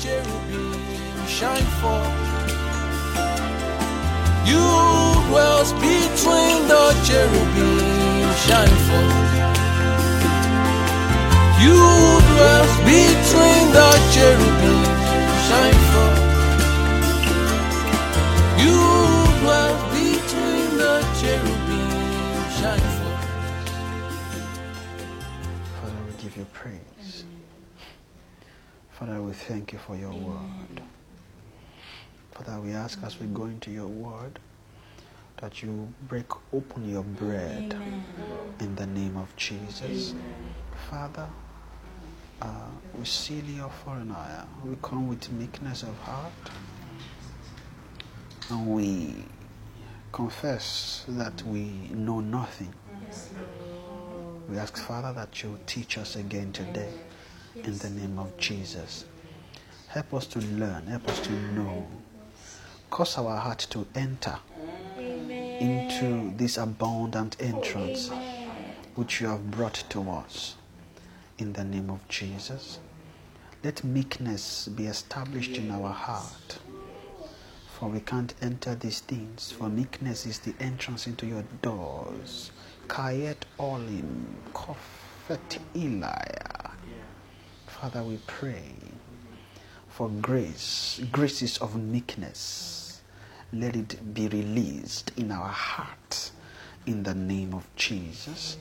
cherubim shine forth. You dwells between the cherubim shine forth. You dwells between the cherubim shine forth. You dwells between the cherubim shine forth. Father, we give you praise. Father, we thank you for your word. Father, we ask as we go into your word that you break open your bread in the name of Jesus. Father, uh, we seal your foreign eye. We come with meekness of heart and we confess that we know nothing. We ask, Father, that you teach us again today in the name of Jesus. Help us to learn, help us to know. Cause our heart to enter into this abundant entrance which you have brought to us in the name of Jesus. Let meekness be established in our heart. For we can't enter these things, for meekness is the entrance into your doors. Kayet olim, kofet ilaya. Father, we pray for grace, graces of meekness. Let it be released in our heart in the name of Jesus.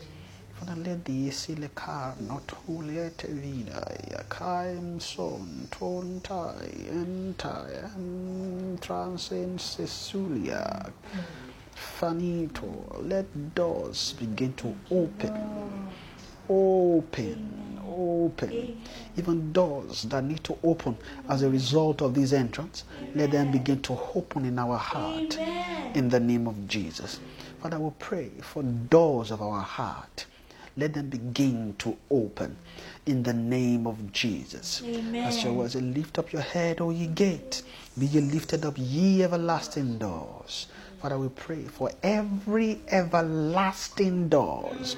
Father, let the silika not huliet vida, yakaim son, tontai, entai, transcend Cecilia. Fanito, let doors begin to open, open, open. Even doors that need to open as a result of this entrance, let them begin to open in our heart in the name of Jesus. Father, we pray for doors of our heart. Let them begin to open in the name of Jesus. As your word says, lift up your head, O ye gate. Be ye lifted up, ye everlasting doors. Father, we pray for every everlasting doors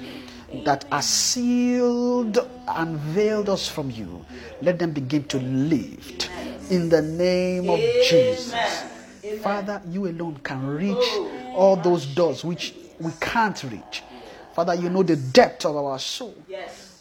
that are sealed and veiled us from you. Let them begin to lift in the name of Jesus. Father, you alone can reach all those doors which we can't reach. Father, you know the depth of our soul.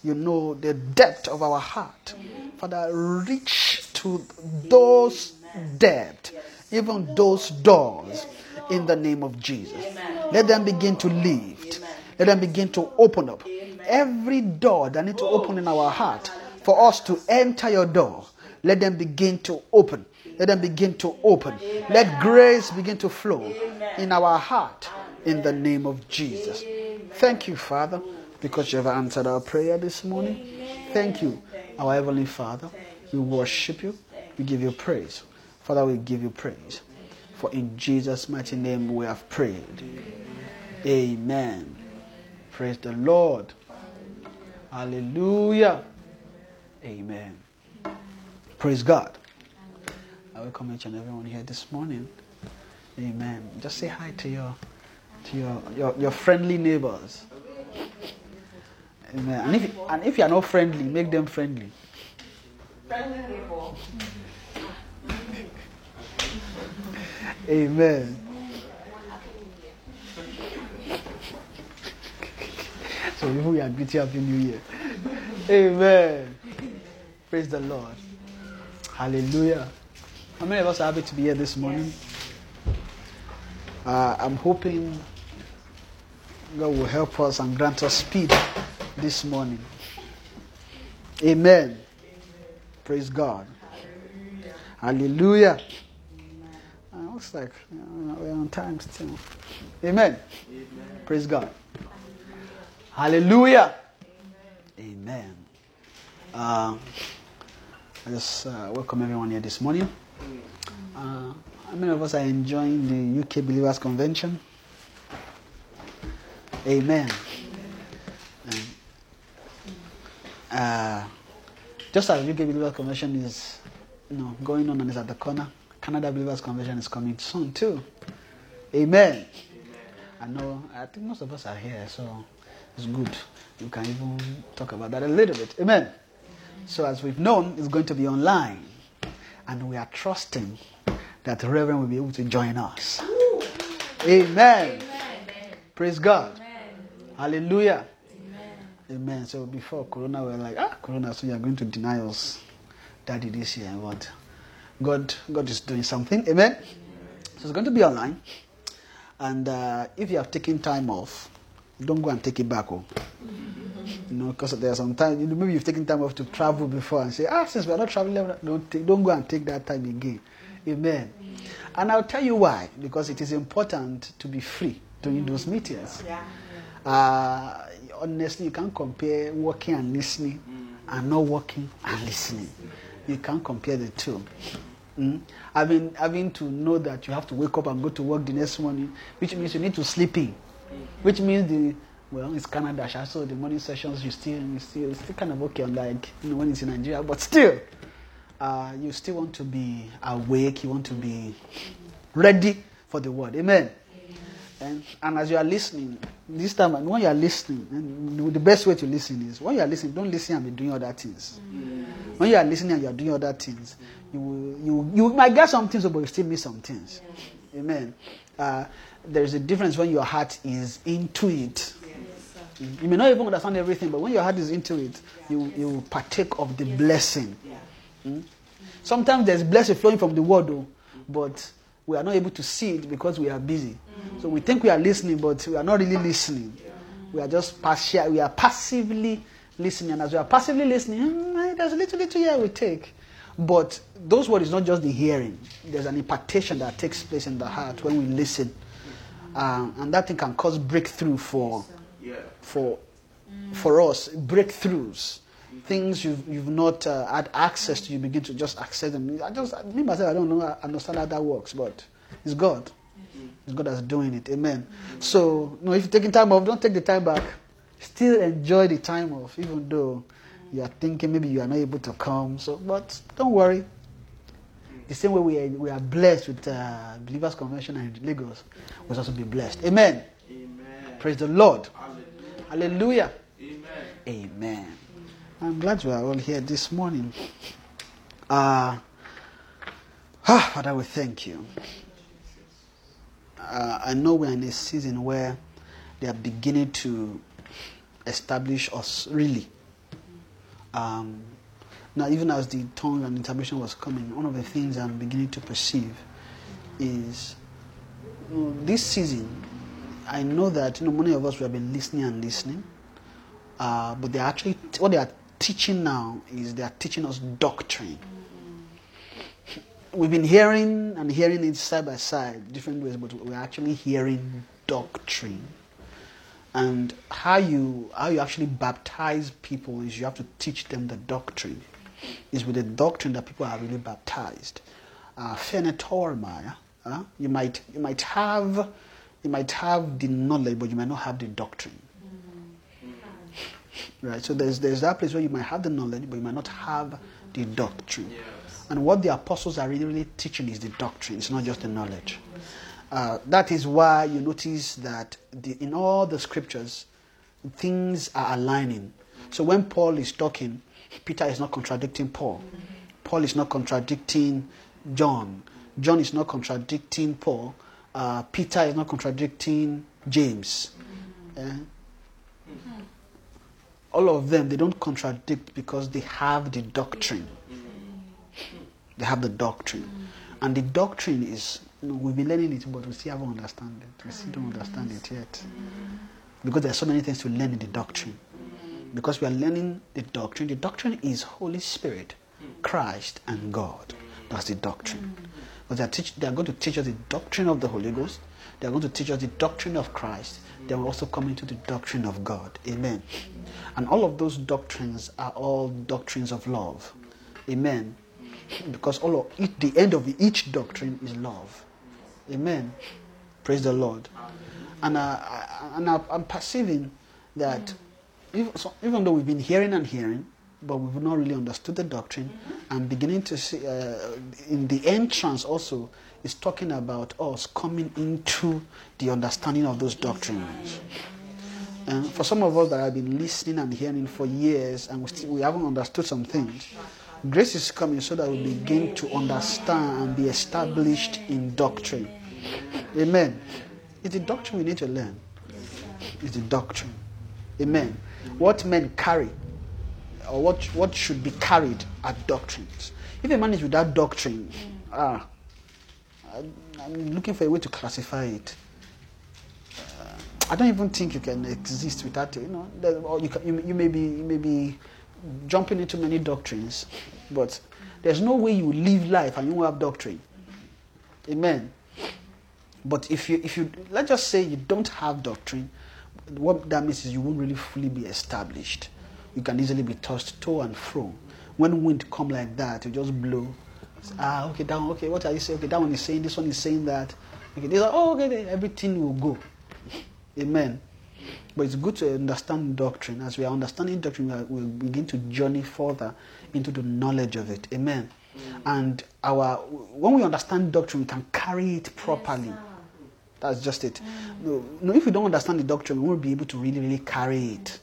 You know the depth of our heart. Father, reach to those depths, even those doors, in the name of Jesus. Let them begin to lift. Let them begin to open up. Every door that needs to open in our heart for us to enter your door, let them begin to open. Let them begin to open. Let grace begin to flow in our heart in the name of Jesus. Thank you, Father, because you have answered our prayer this morning. Thank you, our Heavenly Father. We worship you. We give you praise. Father, we give you praise. For in Jesus' mighty name we have prayed. Amen. Praise the Lord. Hallelujah. Amen. Praise God. I welcome each and everyone here this morning. Amen. Just say hi to your to your, your, your friendly neighbors. Amen. And if, and if you are not friendly, make them friendly. Friendly neighbor. Amen. So we are greeting Happy New Year. Amen. Praise the Lord. Hallelujah. How many of us are happy to be here this morning? Uh, I'm hoping God will help us and grant us speed this morning. Amen. Praise God. Hallelujah. Uh, looks like we're on time still. Amen. Praise God. Hallelujah. Amen. Uh, I just uh, welcome everyone here this morning. Uh, how many of us are enjoying the UK Believers Convention? Amen. And, uh, just as UK Believers Convention is you know, going on and is at the corner, Canada Believers Convention is coming soon too. Amen. I know, I think most of us are here, so it's good. We can even talk about that a little bit. Amen. So, as we've known, it's going to be online. and we are trusting that the Reverend will be able to join us. Amen. Praise God. Hallelujah. Amen. So before Corona, we were like, ah, Corona, so you are going to deny us daddy this year. But God, God is doing something. Amen. So it's going to be online. And uh, if you have taken time off, don't go and take it back. Oh. You know, because there are some times, you know, maybe you've taken time off to travel before and say, ah, since we're not traveling, don't, take, don't go and take that time again. Amen. And I'll tell you why. Because it is important to be free during those meetings. Yeah. Uh, honestly, you can't compare working and listening and not working and listening. You can't compare the two. Mm? Having, having to know that you have to wake up and go to work the next morning, which means you need to sleep in, which means the well, it's Canada, so the morning sessions you still you still still kind of okay, unlike you know when it's in Nigeria, but still, uh, you still want to be awake. You want to be ready for the word. Amen. And, and as you are listening, this time, and when you are listening, the best way to listen is when you are listening, don't listen and be doing other things. When you are listening and you are doing other things, you will, you, you might get some things, but you still miss some things. Amen. Uh, there's a difference when your heart is into it. You may not even understand everything, but when your heart is into it, you, you partake of the blessing. Mm? Sometimes there's blessing flowing from the word, though, but we are not able to see it because we are busy. So we think we are listening, but we are not really listening. We are just partial. We are passively listening, and as we are passively listening, hmm, there's a little, little here we take. But those words is not just the hearing. There's an impartation that takes place in the heart when we listen, um, and that thing can cause breakthrough for for for us breakthroughs. Things you've, you've not uh, had access to you begin to just access them. I just me myself i don't know I understand how that works but it's god. It's god that's doing it. Amen. So no if you're taking time off don't take the time back. Still enjoy the time off even though you are thinking maybe you are not able to come so but don't worry the same way we are, we are blessed with uh, believers convention in lagos we'll also be blessed amen praise the lord Hallelujah. Amen. Amen. I'm glad you are all here this morning. Uh, ah, Father, we thank you. Uh, I know we're in a season where they are beginning to establish us really. Um, now, even as the tongue and interpretation was coming, one of the things I'm beginning to perceive is this season I know that you know many of us we have been listening and listening, uh, but they actually what they are teaching now is they are teaching us doctrine. We've been hearing and hearing it side by side, different ways, but we're actually hearing doctrine. And how you how you actually baptize people is you have to teach them the doctrine. Is with the doctrine that people are really baptized. Uh, uh, you might you might have you might have the knowledge, but you might not have the doctrine. Right? So there's, there's that place where you might have the knowledge, but you might not have the doctrine. And what the apostles are really, really teaching is the doctrine, it's not just the knowledge. Uh, that is why you notice that the, in all the scriptures, things are aligning. So when Paul is talking, Peter is not contradicting Paul. Paul is not contradicting John. John is not contradicting Paul uh, Peter is not contradicting James. Eh? All of them, they don't contradict because they have the doctrine. They have the doctrine. And the doctrine is, know, we've been learning it, but we still haven't understand it. We still don't understand it yet. Because there are so many things to learn in the doctrine. Because we are learning the doctrine. The doctrine is Holy Spirit, Christ, and God. That's the doctrine. But they are, teach, they are going to teach us the doctrine of the Holy Ghost. They are going to teach us the doctrine of Christ. They will also come into the doctrine of God. Amen. And all of those doctrines are all doctrines of love. Amen. Because all of it, the end of each doctrine is love. Amen. Praise the Lord. And, uh, I, and I, I'm perceiving that even, so even though we've been hearing and hearing, but we've not really understood the doctrine. I'm beginning to see, uh, in the entrance also, is talking about us coming into the understanding of those doctrines. And for some of us that have been listening and hearing for years and we, still, we haven't understood some things, Grace is coming so that we begin to understand and be established in doctrine. Amen. It's a doctrine we need to learn. It's a doctrine. Amen. What men carry, or what, what should be carried, are doctrines. If a man is without doctrine, ah, I'm looking for a way to classify it. Uh, I don't even think you can exist without it. You know, or you, can, you, you may be you may be jumping into many doctrines, but there's no way you live life and you won't have doctrine. Amen. But if you if you let's just say you don't have doctrine, what that means is you won't really fully be established. You can easily be tossed to and fro. When wind come like that, you just blow. Ah, okay, that one, okay, what are you saying? Okay, that one is saying, this one is saying that. Okay, these are, oh, okay, everything will go. Amen. But it's good to understand doctrine. As we are understanding doctrine, we, are, we begin to journey further into the knowledge of it. Amen. And our when we understand doctrine, we can carry it properly. That's just it. No, no, if we don't understand the doctrine, we won't be able to really, really carry it.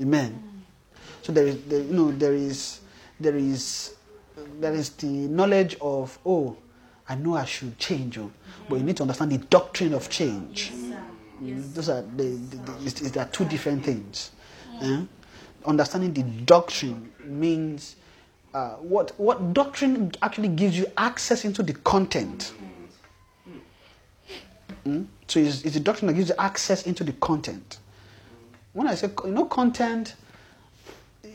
Amen. So there is, there, you know, there is, there is, there is the knowledge of, oh, I know I should change, oh, but you need to understand the doctrine of change. Mm, Those are the, the, the, it's- it's- they are two different things. Eh? Understanding the doctrine means uh, what what doctrine actually gives you access into the content. Mm? So it's, it's the doctrine that gives you access into the content. When I say you know content,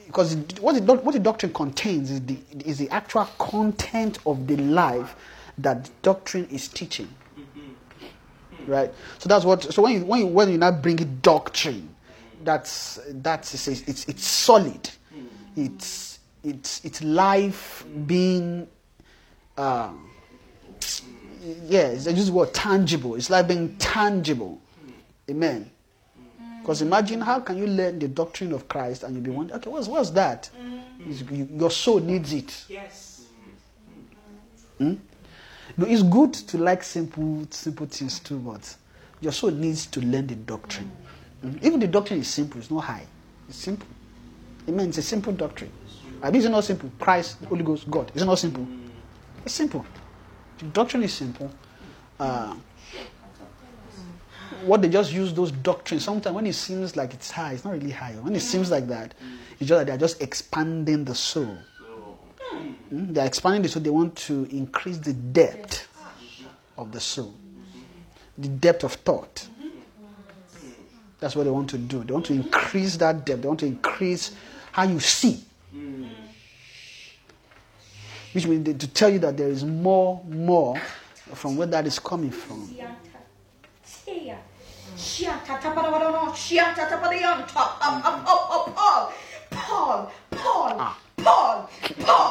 because what the, what the doctrine contains is the is the actual content of the life that the doctrine is teaching. Right. So that's what. So when you when you when you now bring it doctrine, that's that's it's it's, it's solid. It's it's it's life being. Uh, yeah, it's I use the word tangible. It's like being tangible. Amen. Because imagine how can you learn the doctrine of Christ and you'll be wondering, okay, what's, what's that? You- your soul needs it. Yes. No, it's good to like simple simple things too, but your soul needs to learn the doctrine. Mm. Even the doctrine is simple, it's not high. It's simple. Amen. It's a simple doctrine. I mean, it's not simple. Christ, the Holy Ghost, God. It's not simple. It's simple. The doctrine is simple. Uh, what they just use those doctrines. Sometimes when it seems like it's high, it's not really high. When it seems like that, it's just that they're just expanding the soul. Mm, They're expanding the soul. They want to increase the depth of the soul, the depth of thought. That's what they want to do. They want to increase that depth. They want to increase how you see. Which means to tell you that there is more, more from where that is coming from. Paul, Paul, Ah. Paul, Paul, Paul,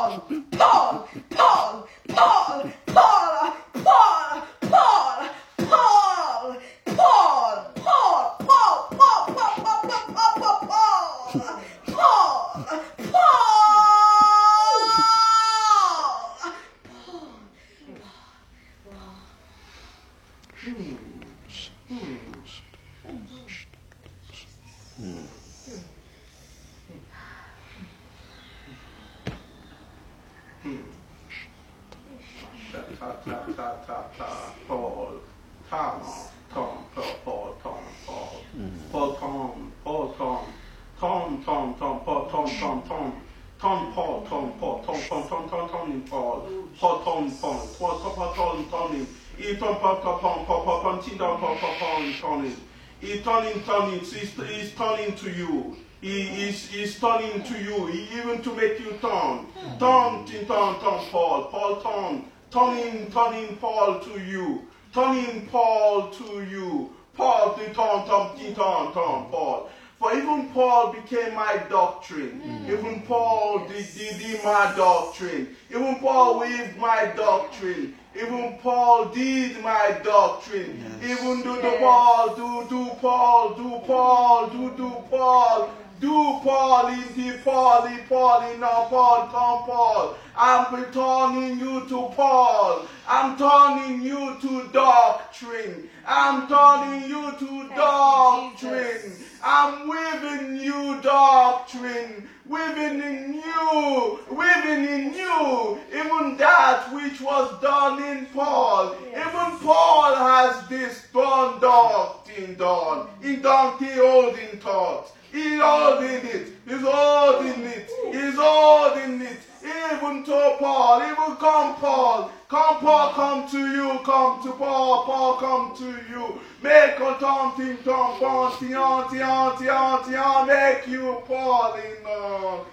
even to make you turn. Turn, turn, turn, Paul. Paul, turn. Turning, turning Paul to you. Turning Paul to you. Paul, turn, turn, turn, turn, turn, Paul. For even Paul became my doctrine. Mm. Even Paul did, did, did my doctrine. Even Paul weaved my doctrine. Even Paul did my doctrine. Even do the Paul, do do Paul, do Paul, do do Paul, do Paul is he Paul, the Paul, Paul, come Paul. I'm returning you to Paul. I'm turning you to doctrine. I'm turning you to doctrine. I'm weaving you doctrine. Weaving in you, weaving in you, even that which was done in Paul. Yes. Even Paul has this done doctrine done. In Dante holding thought. He holding it. He's holding it. He's holding it. Even to Paul. Even come, Paul. Come, Paul, come to you. Come to Paul. Paul, come to you. Make a tom ting tom bon ti on ti on. Make you Paul in on.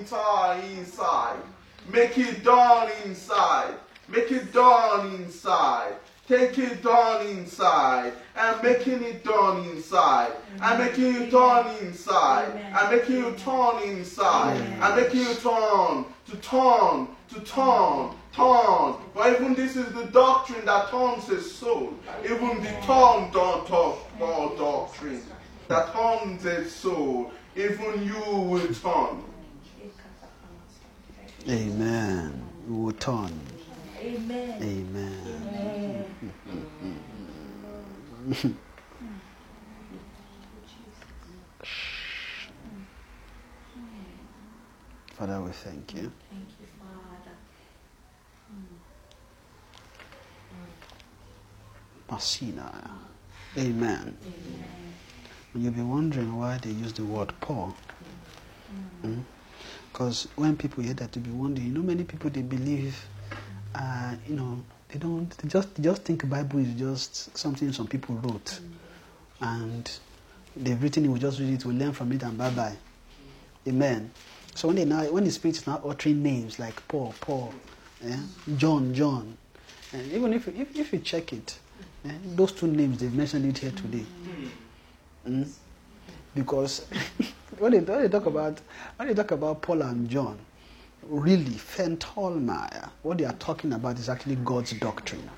entire inside inside. Make it down inside. Make it down inside. Take it down inside and making it done inside and making you turn inside and making you turn inside and making you turn to turn to turn turn. But even this is the doctrine that turns a soul. Even the tongue don't talk about doctrine that turns a soul. Even you will turn. Amen. We will turn. Amen. Amen. Father, we thank you. Thank you, Father. Masina. Amen. You'll be wondering why they use the word Paul. Because when people hear that, they'll be wondering, you know, many people they believe, uh, you know, they don't, they just, they just think Bible is just something some people wrote. And they've written it, we just read it, we learn from it, and bye bye. Amen. So when they now, when the Spirit is now uttering names like Paul, Paul, eh, John, John, and even if, if, if you check it, eh, those two names they've mentioned it here today. Mm? Because when, they, when they talk about when they talk about Paul and John, really Fentolmeyer, what they are talking about is actually God's doctrine.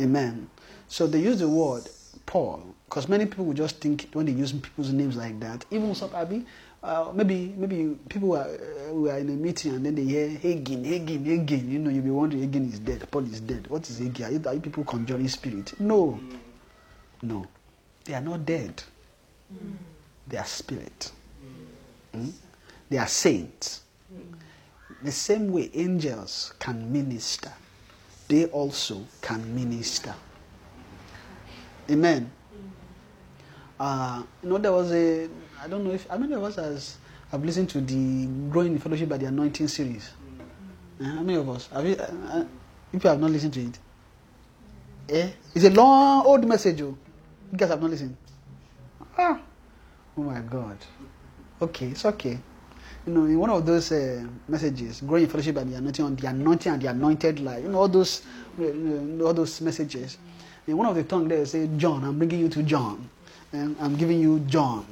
Amen. So they use the word Paul because many people will just think when they use people's names like that, even some Abby, uh, maybe maybe people were, uh, were in a meeting and then they hear Hagin, Hagin, Hagin. You know, you'll be wondering Hagin is dead, Paul is dead. What is Hagin? Are you, are you people conjuring spirit? No, no, they are not dead. They are spirit. Mm? They are saints. The same way angels can minister, they also can minister. Amen. Uh, you know, there was a, I don't know if, how many of us has, have listened to the Growing in Fellowship by the Anointing series? Uh, how many of us? Have you, uh, uh, if you have not listened to it? Eh? It's a long, old message. Oh. You guys have not listened? Ah. Oh my God. Okay, it's okay. You know, in one of those uh, messages, growing in fellowship and the anointing on the anointing and the anointed life, you know, all those, you know, all those messages. In one of the tongue there, say, John, I'm bringing you to John, and I'm giving you John,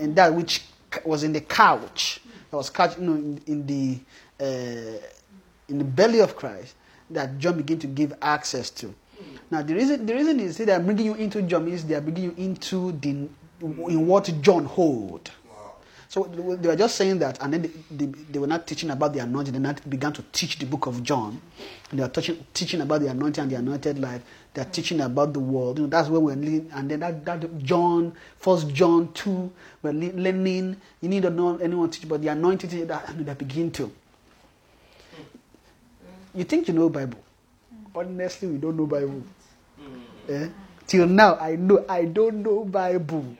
and that which was in the couch, that was couch, you know, in, in the uh, in the belly of Christ, that John began to give access to. Now, the reason the reason is that I'm bringing you into John means they are bringing you into the in what John hold. So they were just saying that, and then they, they, they were not teaching about the anointing. They not began to teach the book of John. And they are teaching, teaching about the anointing and the anointed life. They are teaching about the world. You know, that's where we're learning. And then that, that John, First John two, we're learning. You need to know anyone teach about the anointing. That and they begin to. You think you know Bible? Honestly, we don't know Bible. Eh? Till now, I know I don't know Bible.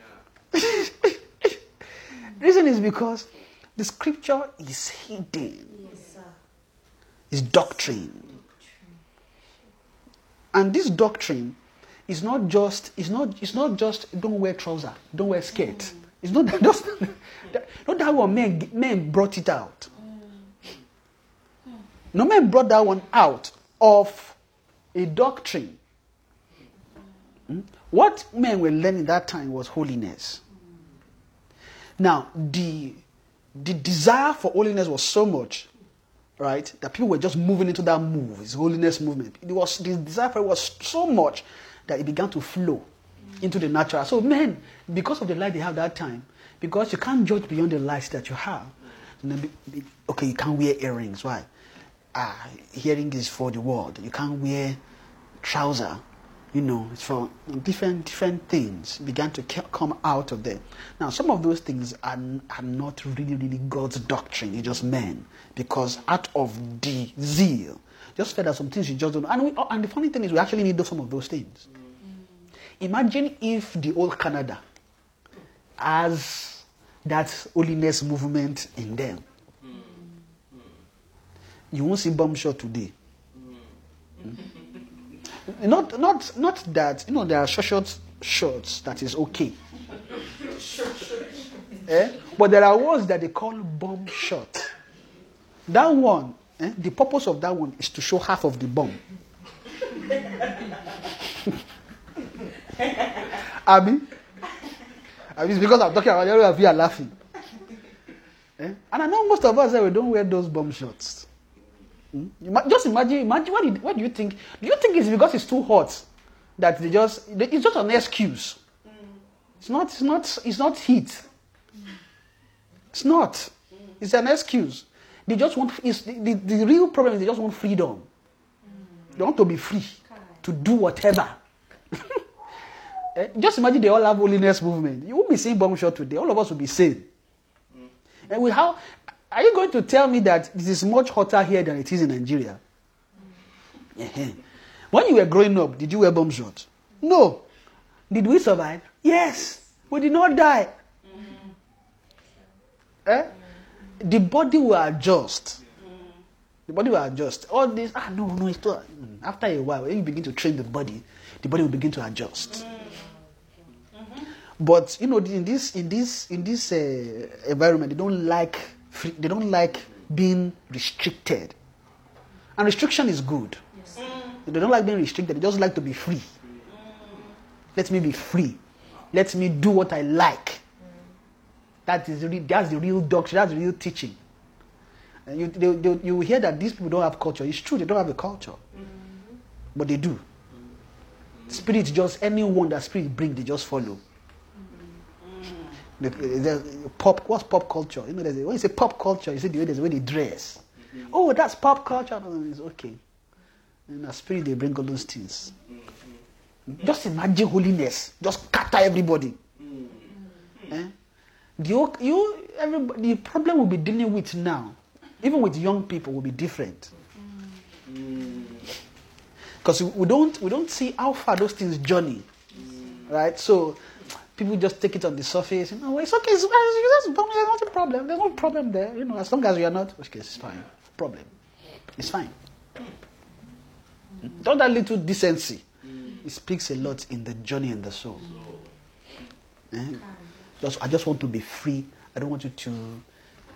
Reason is because the scripture is hidden. Yes. It's doctrine. And this doctrine is not just it's not it's not just don't wear trouser, don't wear skirt. It's not that just not that one men men brought it out. No men brought that one out of a doctrine. Hmm? What men were learning that time was holiness. Now, the, the desire for holiness was so much, right, that people were just moving into that move, this holiness movement. It was, the desire for it was so much that it began to flow into the natural. So, men, because of the light they have that time, because you can't judge beyond the light that you have, okay, you can't wear earrings. Why? Ah, hearing is for the world. You can't wear trouser you know, for different different things began to come out of there. Now, some of those things are, are not really, really God's doctrine. It's just men because out of the zeal, just felt that some things you just don't. know. And we, and the funny thing is, we actually need some of those things. Imagine if the old Canada has that holiness movement in them. You won't see bomb shot today. Mm. Not, not, not that you know there are short, short shorts that is okay. eh? But there are ones that they call bomb shot. That one, eh? the purpose of that one is to show half of the bomb. I mean, it's because I'm talking about everyone are laughing. Eh? And I know most of us eh, we don't wear those bomb shots. Hmm? Just imagine, imagine what, did, what do you think? Do you think it's because it's too hot that they just? It's just an excuse. Mm. It's not. It's not. It's not heat. Mm. It's not. Mm. It's an excuse. They just want. It's, the, the, the real problem is they just want freedom. They want to be free to do whatever. Eh, Just imagine they all have holiness movement. You won't be seeing bomb shot today. All of us will be sane. And we how are you going to tell me that this is much hotter here than it is in Nigeria? When you were growing up, did you wear bomb shot? No. Did we survive? Yes. We did not die. Eh? The body will adjust. The body will adjust. All this, ah, no, no, it's not. Mm. After a while, when you begin to train the body, the body will begin to adjust. But you know, in this in this in this uh, environment, they don't like they don't like being restricted, and restriction is good. They don't like being restricted. They just like to be free. Let me be free. Let me do what I like. That is the that's the real doctrine. That's the real teaching. And you they, they, you hear that these people don't have culture. It's true. They don't have a culture, mm-hmm. but they do. Spirit just anyone that spirit bring, they just follow. The, the- pop, what's pop culture? You know, there's a, when you say pop culture, you see the way there's the way they dress. Mm-hmm. Oh, that's pop culture. No, it's okay. In the spirit, they bring all those things. Mm-hmm. Just imagine holiness. Just scatter everybody. Mm-hmm. Eh? The, you, everybody, the problem we'll be dealing with now, even with young people, will be different. Because we don't, we don't see how far those things journey. Right? So people just take it on the surface. You know, it's okay. It's, it's, there's not a problem. There's no problem there. You know, as long as we are not, okay, it's fine. Problem. It's fine. Don't that little decency. It speaks a lot in the journey and the soul. Eh? Just, I just want to be free. I don't want you to.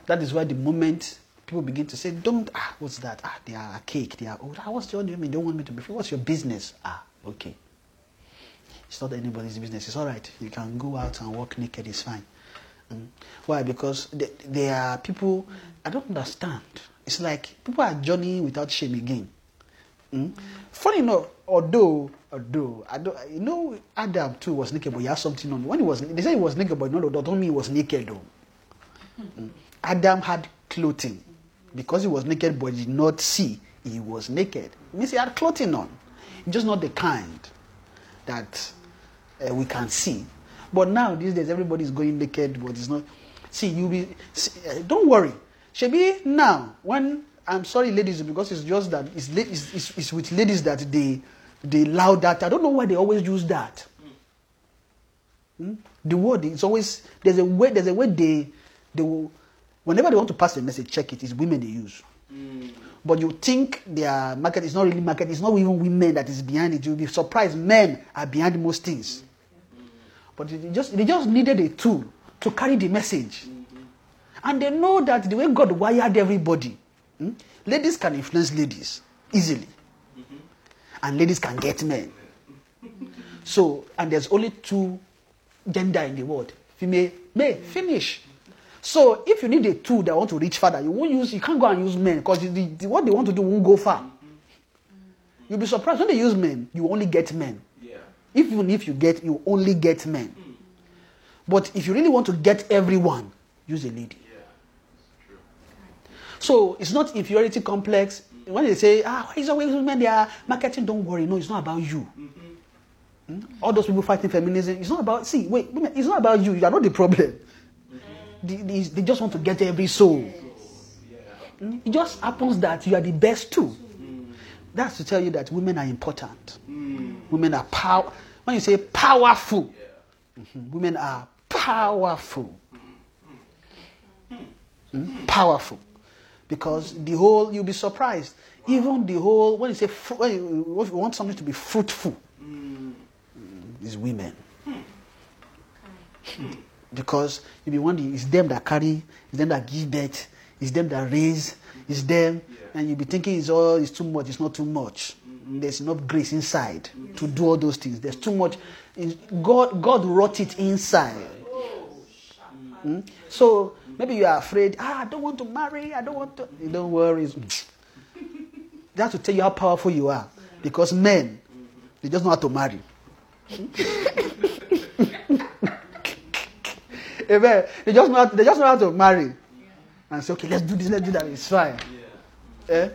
That is why the moment people begin to say, "Don't ah, what's that? Ah, they are a cake. They are oh, ah, what's your name? You don't want me to be free. What's your business? Ah, okay. It's not anybody's business. It's all right. You can go out and walk naked. It's fine. Mm. Why? Because they, they are people. I don't understand. It's like people are journeying without shame again. Mm? Funny enough, although although I don't, you know, Adam too was naked, but he had something on. When he was, they say he was naked, but no, that don't mean he was naked though. Mm. Adam had clothing because he was naked, but did not see he was naked. It means he had clothing on, just not the kind that uh, we can see. But now these days, everybody is going naked, but it's not. See, you be. See, uh, don't worry. Shebi now when I'm sorry, ladies, because it's just that it's, it's, it's, it's with ladies that they they allow that. I don't know why they always use that. Hmm? The word is always there's a way there's a way they they will whenever they want to pass a message, check it. It's women they use. But you think their market is not really market, it's not even women that is behind it. You'll be surprised men are behind most things. But they just they just needed a tool to carry the message. And they know that the way God wired everybody, hmm, ladies can influence ladies easily. And ladies can get men. So, and there's only two gender in the world female, male, finish. So, if you need a tool that want to reach further, you won't use, you can't go and use men because the, the, what they want to do won't go far. You'll be surprised when they use men, you only get men. Even if you get, you only get men. But if you really want to get everyone, use a lady. Yeah. So it's not inferiority complex. When they say, ah, why is always women they are marketing? Don't worry, no, it's not about you. Hmm? All those people fighting feminism, it's not about. See, wait, women, it's not about you. You are not the problem. They, they, they just want to get every soul. Hmm? It just happens that you are the best too. That's to tell you that women are important. Women are power. When you say powerful, mhm, women are powerful. Mm? Powerful. Because the whole, you'll be surprised. Even the whole, when you say, when you, want something to be fruitful, mm, is women. Because you'll be wondering, it's them that carry, it's them that give birth, it's them that raise, it's them, and you'll be thinking it's all, it's too much, it's not too much. There's enough grace inside to do all those things. There's too much. God, God wrought it inside. Mm? So maybe you are afraid, ah, I don't want to marry, I don't want to. Don't worry. Have to tell you how powerful you are. Because men, they just know how to marry. Amen. They just know how to, they just know how to marry. And say, okay, let's do this, let's do that. It's fine. Eh?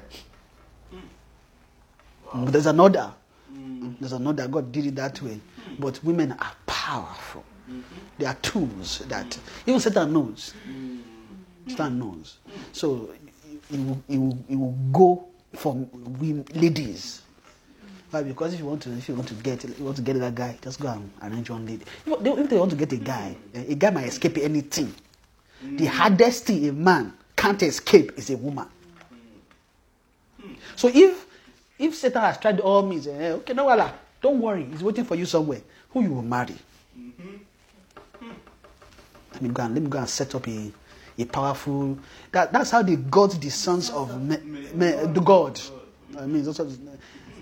There's another. There's another. God did it that way. But women are powerful. They are tools that even Satan knows. Satan knows. So he will, he will, he will go for women, ladies. Why? Because if you want to, if you want to get, you want to get that guy, just go and arrange one lady. If they, want to get a guy, eh, a guy might escape anything. The hardest thing a man can't escape is a woman. So if if Satan has tried all means, eh, okay, no, wala, don't worry, he's waiting for you somewhere. Who you will marry? Let me go and let me go and set up a, a powerful. That, that's how they got the sons of me, me, the God. I mean, that's,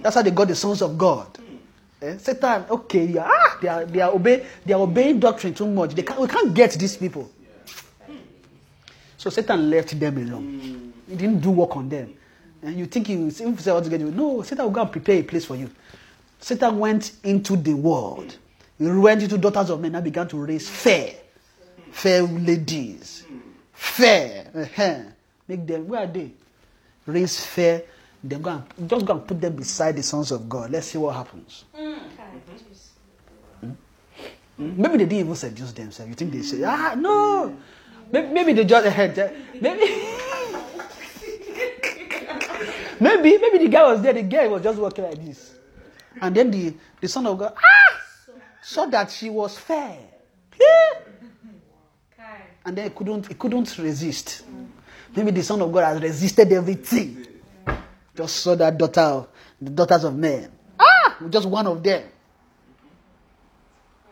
that's how they got the sons of God. Eh? Satan, okay, yeah, ah, they are they are obey they are obeying doctrine too much. They can't, we can't get these people. So Satan left them alone. He didn't do work on them. And you think you if you say what to get you, no, Satan will go and prepare a place for you. Satan went into the world. He went into daughters of men and began to raise fair, fair ladies, fair. uh-huh. Make them where are they? Raise fair. Then go and just go and put them beside the sons of God. Let's see what happens. Mm? Maybe they didn't even seduce themselves. You think they say, ah, no. Maybe, maybe they just had maybe. maybe maybe the guy was there. The guy was just walking like this, and then the the son of God ah saw that she was fair, and then he couldn't he couldn't resist. Maybe the son of God has resisted everything. Just saw that daughter, the daughters of men. Ah, just one of them.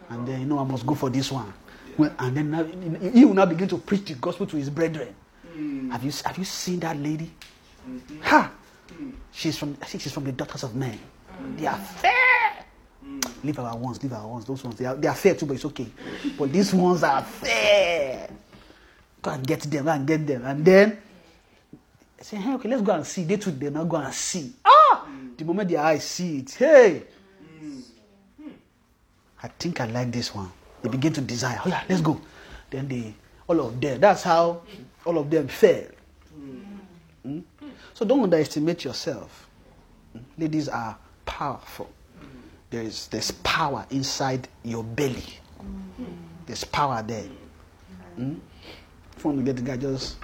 And then, you know, I must go for this one. Well, and then he will now begin to preach the gospel to his brethren. Have you have you seen that lady? Ha! She's from I think she's from the daughters of men. Mm. They are fair. Mm. Leave our ones, leave our ones. Those ones they are, they are fair too, but it's okay. But these ones are fair. Go and get them, go and get them. And then I say, hey, okay, let's go and see. They too, they now go and see. Ah! Mm. The moment their eyes see it, hey, I think I like this one. They begin to desire. Oh yeah, let's go. Then they, all of them. That's how all of them fell. Mm? Hmm? So don't underestimate yourself. Ladies are powerful. There is there's power inside your belly. There's power there. Mm? Want to get the guy, just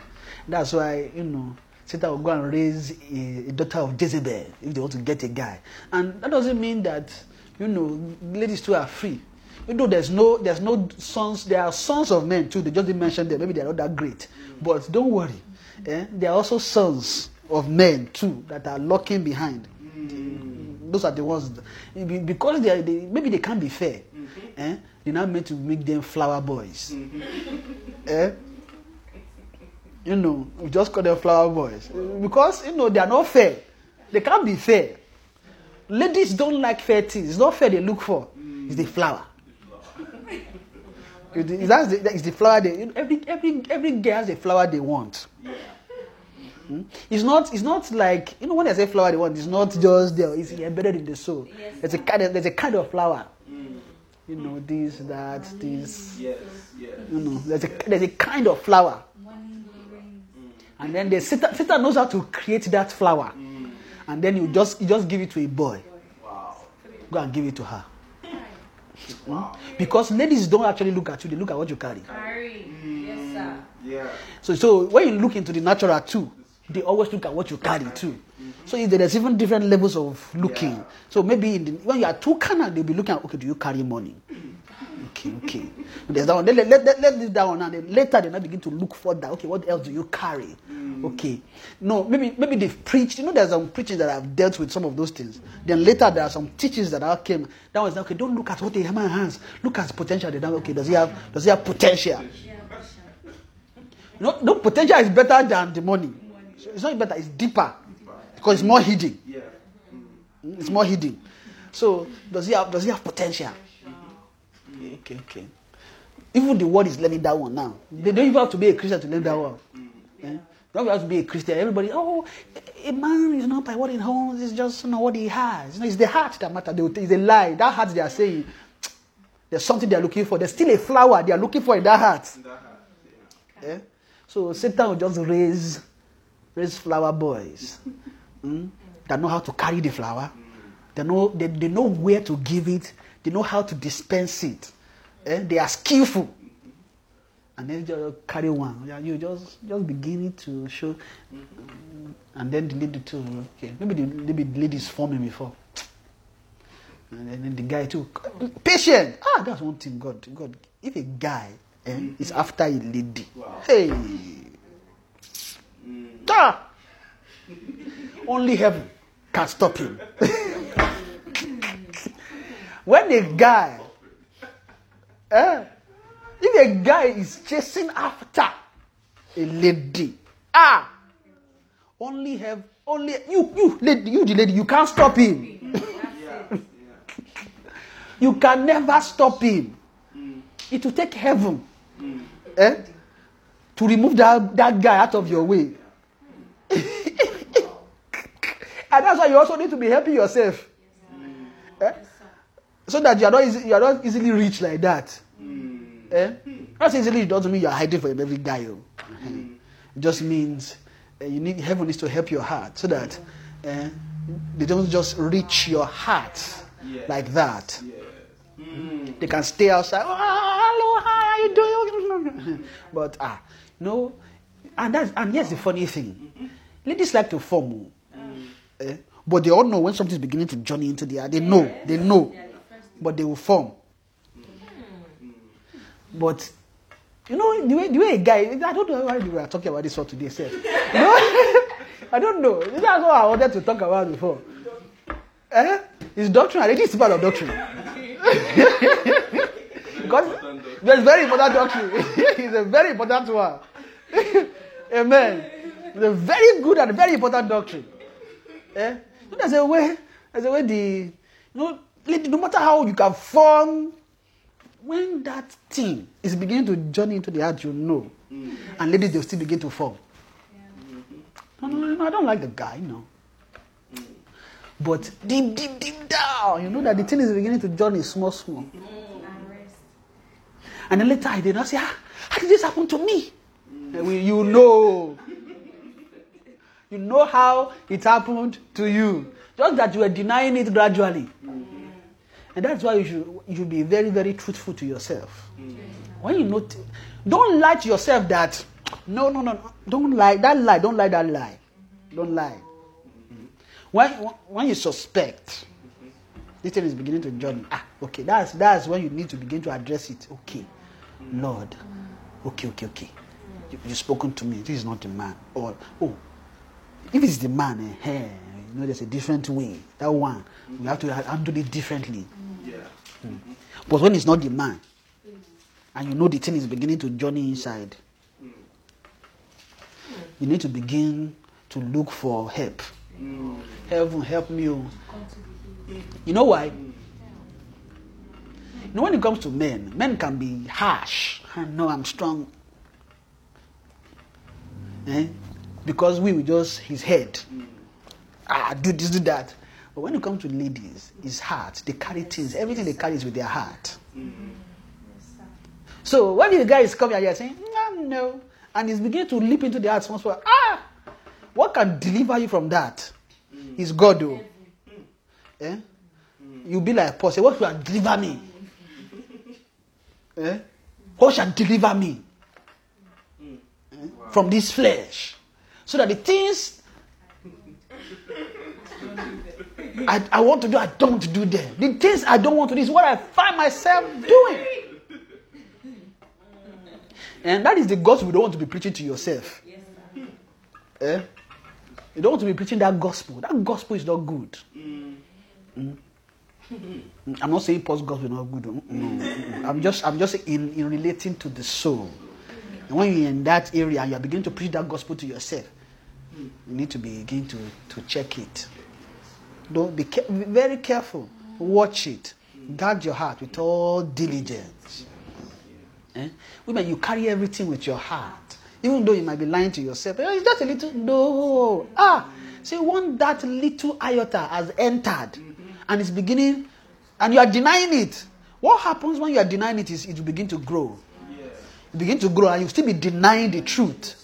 that's why you know Satan will go and raise a, a daughter of Jezebel if they want to get a guy, and that doesn't mean that you know ladies too are free. You know, there's no there's no sons. There are sons of men too. They just didn't mention them. Maybe they're not that great, but don't worry. Eh? There are also sons of men too that are lurking behind. Those are the ones that- because they, are, they maybe they can't be fair. Eh? They're not meant to make them flower boys. Eh? You know, we just call them flower boys because you know they are not fair. They can't be fair. Ladies don't like fair things. It's not fair they look for. is the flower. It's the, that's the, flower they every every every girl has a flower they want. Hmm? It's not it's not like you know when I say flower they want, it's not just there, it's embedded in the soul. There's a kind of there's a kind of flower. You know, this, that, this. Yes, yes. You know, there's a there's a kind of flower. And then the Satan, Satan knows how to create that flower. And then you just you just give it to a boy. Wow. Go and give it to her. Hmm? Because ladies don't actually look at you, they look at what you carry. Carry. Yes, sir. Yeah. So, so when you look into the natural too, they always look at what you carry too. So if there's even different levels of looking. Yeah. So maybe in the, when you are too carnal, they'll be looking at okay, do you carry money? okay, okay. There's that one. Let, let, let, let, let this that one, and then later they now begin to look for that. Okay, what else do you carry? Hmm. Okay, no, maybe maybe they've preached. You know, there's some preachings that have dealt with some of those things. Then later there are some teachings that are came. That was okay. Don't look at what the man has. Look at his potential. They. Okay, does he have does he have potential? No, no potential is better than the money. It's not better. It's deeper because it's more hidden. Yeah. It's more hidden. So does he have does he have potential? Okay, okay. Even the world is learning that one now. They don't even have to be a Christian to learn that one. Eh? You don't have to be a Christian. Everybody, oh, a man is not by what he owns, it's just you know, what he has. You know, it's the heart that matters. They will tell- It's a lie. That heart they are saying, there's something they are looking for. There's still a flower they are looking for in that heart. That has, yeah. Eh? So Satan will just raise raise flower boys mm, that know how to carry the flower. They know they, they know where to give it. They know how to dispense it. Eh? They are skillful. And then just carry one. You just just beginning to show, and then the lady too. Okay, maybe the maybe the lady is forming before. And then the guy too. Patient. Ah, that's one thing. God, God. If a guy eh, is after a lady, Wow. hey, ah, only heaven can stop him. when a guy, eh, if a guy is chasing after a lady, ah, only have only you you lady you the lady you can't stop him. You can never stop him. It will take heaven eh, to remove that, that guy out of your way. and that's why you also need to be helping yourself. Eh? So that you are, not easy, you are not easily reached like that. Eh? Not easily it doesn't mean you are hiding from every guy. oh. It just means uh, you need heaven needs to help your heart so that eh, they don't just reach your heart Yeah. like that. Yes. Mm. They can stay outside. Oh, hello, hi, how you doing? but ah, no, and that's and here's the funny thing. Ladies like to form, oh. eh? but they all know when something's beginning to journey into the air. They know, they know, but they will form. But you know the way the way a guy. I don't know why we were talking about this one today. Sir. You know? I don't know. That's what I wanted to talk about before. Eh? It's doctrine. I think it's part of doctrine. because there's very important doctrine. it's a very important one. Amen. It's a very good and very important doctrine. Eh? So there's a way, there's a way the, you know, no matter how you can form, when that thing is beginning to journey into the heart, you know. And ladies, they'll still begin to form. No, no, no, no, I don't like the guy, no. But deep, deep, deep down, you know that the thing is beginning to journey small, small. And then later I did not say, ah, how did this happen to me? We, you know. You know how it happened to you. Just that you were denying it gradually. And that's why you should, you should be very, very truthful to yourself. When you know, don't lie to yourself that, no, no, no, no, don't lie. That lie, don't lie that lie. Don't lie. When, when you suspect, this thing is beginning to journey. Ah, okay, that's that's when you need to begin to address it. Okay, Lord. Okay, okay, okay. You, you've spoken to me. This is not a man. Or oh, if it's the man, eh, eh, you know, there's a different way. That one, we have to handle it differently. Yeah. But when it's not the man, and you know the thing is beginning to journey inside, you need to begin to look for help. Heaven, help me. oh. You know why? You know, when it comes to men, men can be harsh. I know I'm strong. Eh? Because we will just his head. Ah, do this, do that. But when it comes to ladies, it's heart. They carry things. Everything they carry is with their heart. So when the guy is coming and you're saying, no, no, and he's beginning to leap into the heart, someone's like, ah, what can deliver you from that? Is God, though. Eh? You'll be like Paul, say, what shall deliver me? Eh? What shall deliver me? Eh? From this flesh. So that the things I, I want to do, I don't do them. The things I don't want to do is what I find myself doing. And that is the gospel you don't want to be preaching to yourself. Eh? You don't want to be preaching that gospel. That gospel is not good. Mm. I'm not saying post gospel is not good. Mm, No, mm, I'm just I'm just in, in relating to the soul. And when you're in that area and you're beginning to preach that gospel to yourself, you need to begin to, to check it. Don't be, be very careful. Watch it. Guard your heart with all diligence. Eh? Women, you carry everything with your heart. Even though you might be lying to yourself. "Oh, It's just a little. No. Ah. See, when that little iota has entered and it's beginning, and you are denying it, what happens when you are denying it is it will begin to grow. You begin to grow and you still be denying the truth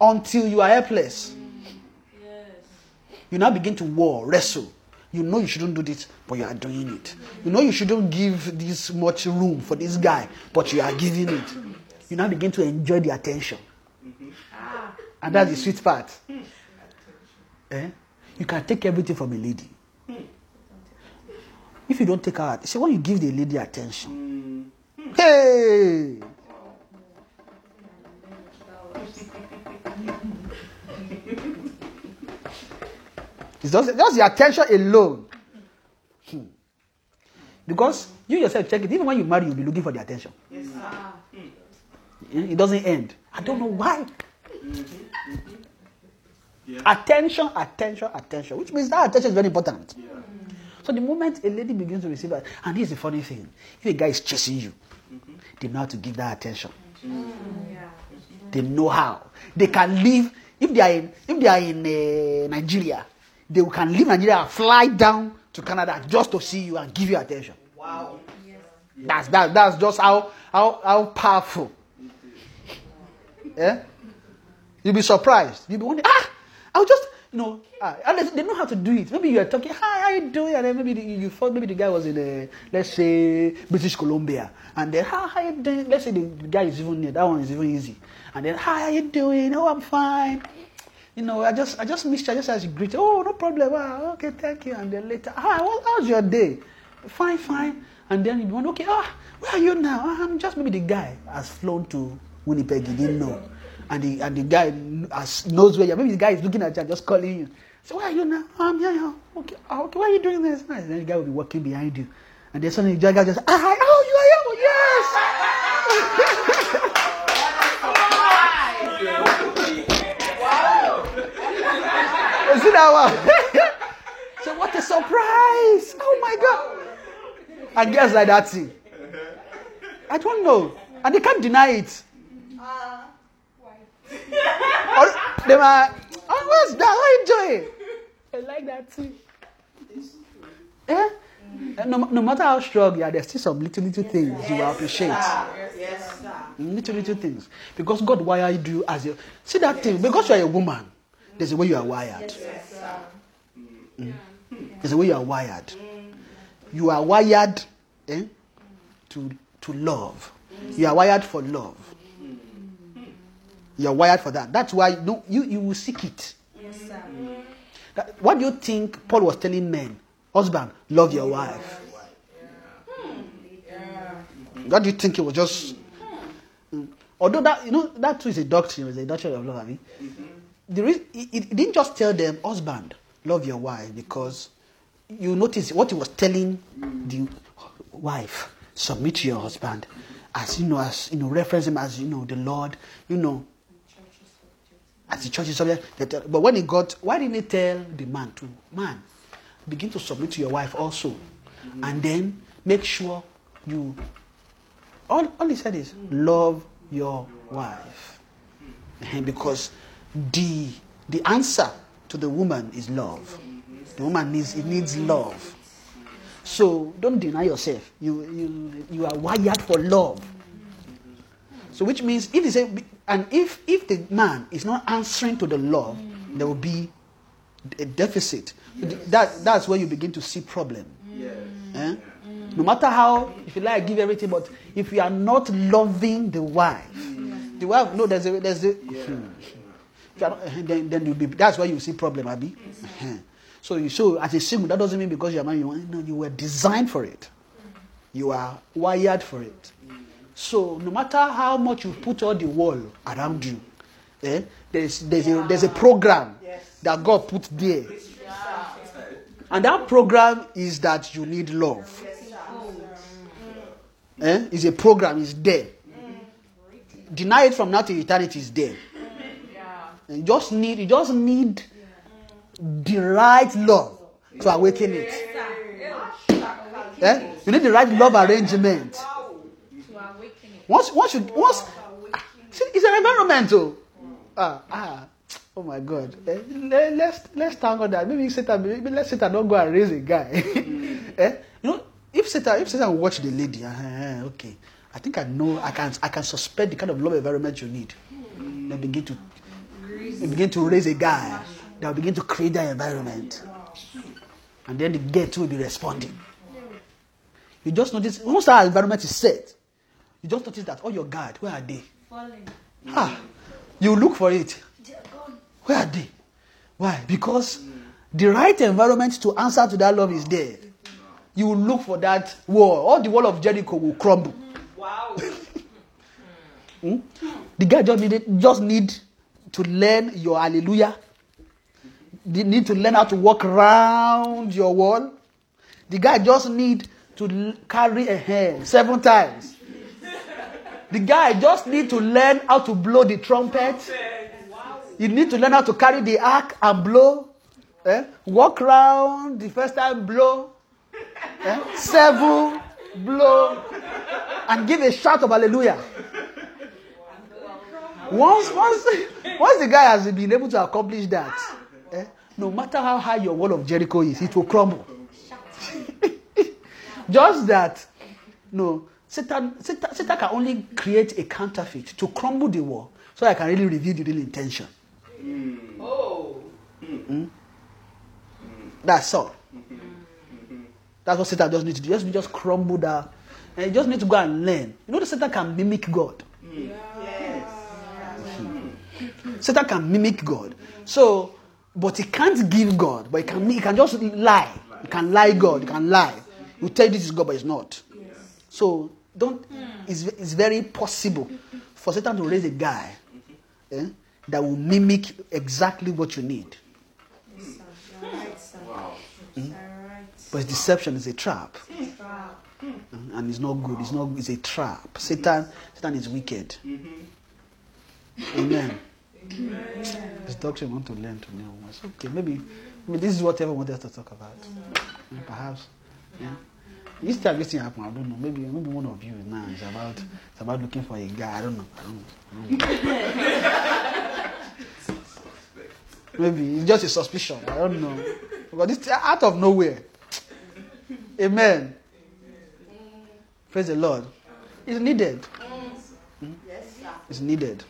until you are helpless. You now begin to war, wrestle. You know you shouldn't do this, but you are doing it. You know you shouldn't give this much room for this guy, but you are giving it. You now begin to enjoy the attention. And that's the sweet part. Eh? You can take everything from a lady. If you don't take her, see when you give the lady attention, hey, it's just, just the attention alone. Hmm. Because you yourself check it, even when you marry, you'll be looking for the attention. Eh, It doesn't end. I don't know why. Attention, attention, attention. Which means that attention is very important. So the moment a lady begins to receive that, and here's the funny thing: if a guy is chasing you, they know how to give that attention. They know how. They can leave if they are in if they are in uh, Nigeria, they can leave Nigeria and fly down to Canada just to see you and give you attention. Wow. That's that, that's just how how how powerful. Yeah? You'll be surprised. You'll be wondering, ah, I'll just you know, ah, and they, know how to do it. Maybe you are talking, hi, how are you doing? And then maybe the, you thought maybe the guy was in a, let's say British Columbia, and then hi, how are you doing? Let's say the, the guy is even near. That one is even easy. And then hi, how are you doing? Oh, I'm fine. You know, I just I just missed you. I just asked you greet. Oh, no problem. Ah, okay, thank you. And then later, hi, what, how's your day? Fine, fine. And then you want, okay, ah, where are you now? Ah, I'm just maybe the guy has flown to Winnipeg. He didn't know, and the and the guy has, knows where you are. Maybe the guy is looking at you, and just calling you. So where are you now? Oh, I'm here. here. Okay, ah, okay. Why are you doing this? And then the guy will be walking behind you, and then suddenly the guy just, ah, oh, you are here. Oh, yes. You see that one? so what a surprise! Oh my god! And girls like that thing. I don't know. And they can't deny it. Uh, or oh, they are, oh, what's that? How you doing? I like that too. Yeah? And No, no matter how strong you are, there's still some little, little things you will appreciate. Yes, sir. Mm, little, little things. Because God wired you as a. See that thing? Because you are a woman, there's a way you are wired. Yes, sir. There's a way you are wired. You are wired eh, to, to love. You are wired for love. You are wired for that. That's why no, you, you will seek it. Yes, sir. That- what do you think Paul was telling men? Husband, love your wife. What do you think it was just? Mm. Although that you know that too is a doctrine, it's a doctrine of love. I mean, the it, didn't just tell them, husband, love your wife, because you notice what he was telling the wife, submit to your husband, as you know, as you know, reference him as you know the Lord, you know, as the church is subject. Uh, but when he got, why didn't he tell the man to man, begin to submit to your wife also, and then make sure you. All, all he said is love your wife, because the the answer to the woman is love. The woman needs it needs love. So don't deny yourself. You you you are wired for love. So which means if he say and if if the man is not answering to the love, there will be a deficit. That that's where you begin to see problem. Eh? No matter how, if you like, give everything, but if you are not loving the wife, the wife, no, there's a, there's a, Hmm. Then, then you'll be, that's why you see problem, Abby. Eh. So you so as a single, that doesn't mean because you're married, you, no, you were designed for it. You are wired for it. So no matter how much you put all the wall around you, eh, there's there's a there's a program that God put there. And that program is that you need love. Eh? It's a program, it's there. Deny it from now to eternity is there. You just need you just need the right love to awaken it. Eh? You need the right love arrangement. Once once you once see, it's an environmental. oh. Ah, ah. Oh my God! Eh, le- let's let's God that maybe Satan maybe let Satan not go and raise a guy. eh? You know, if Satan if Satan watch the lady, eh, okay, I think I know I can I can suspect the kind of love environment you need. Then begin to they begin to raise a guy that will begin to create that environment, and then the too will be responding. You just notice once that environment is set, you just notice that all your guard where are they? Falling. Ah, you look for it. Where are they? Why? Because the right environment to answer to that love is there. You will look for that wall. All the wall of Jericho will crumble. Wow. Hmm? The guy just need just need to learn your hallelujah. They need to learn how to walk around your wall. The guy just need to carry a hand seven times. The guy just need to learn how to blow the trumpet. You need to learn how to carry the ark and blow. Eh? Walk around the first time, blow. Eh? Seven, blow. And give a shout of hallelujah. Once, once, once the guy has been able to accomplish that, eh, no matter how high your wall of Jericho is, it will crumble. Just that, no, Satan, Satan, Satan can only create a counterfeit to crumble the wall so I can really reveal the real intention. Oh. That's all. That's what Satan just needs to do. Just, just crumble that. And you just need to go and learn. You know that Satan can mimic God. Satan can mimic God. So, but he can't give God. But he can, he can just lie. He can lie God. He can lie. You tell this is God, but it's not. So don't. It's, it's very possible for Satan to raise a guy eh, that will mimic exactly what you need. Wow. But deception is a trap. And it's not good. It's not it's a trap. Satan Satan is wicked. Amen. This doctrine want to learn to know. It's okay. Maybe, maybe this is what everyone wanted to talk about. Perhaps. Yeah. This time this thing happen, I don't know. Maybe maybe one of you now is about it's about looking for a guy. I don't know. I don't know. I don't know. maybe it's just a suspicion. I don't know. Because this out of nowhere. Amen. Praise the Lord. It's needed. Hmm? It's needed.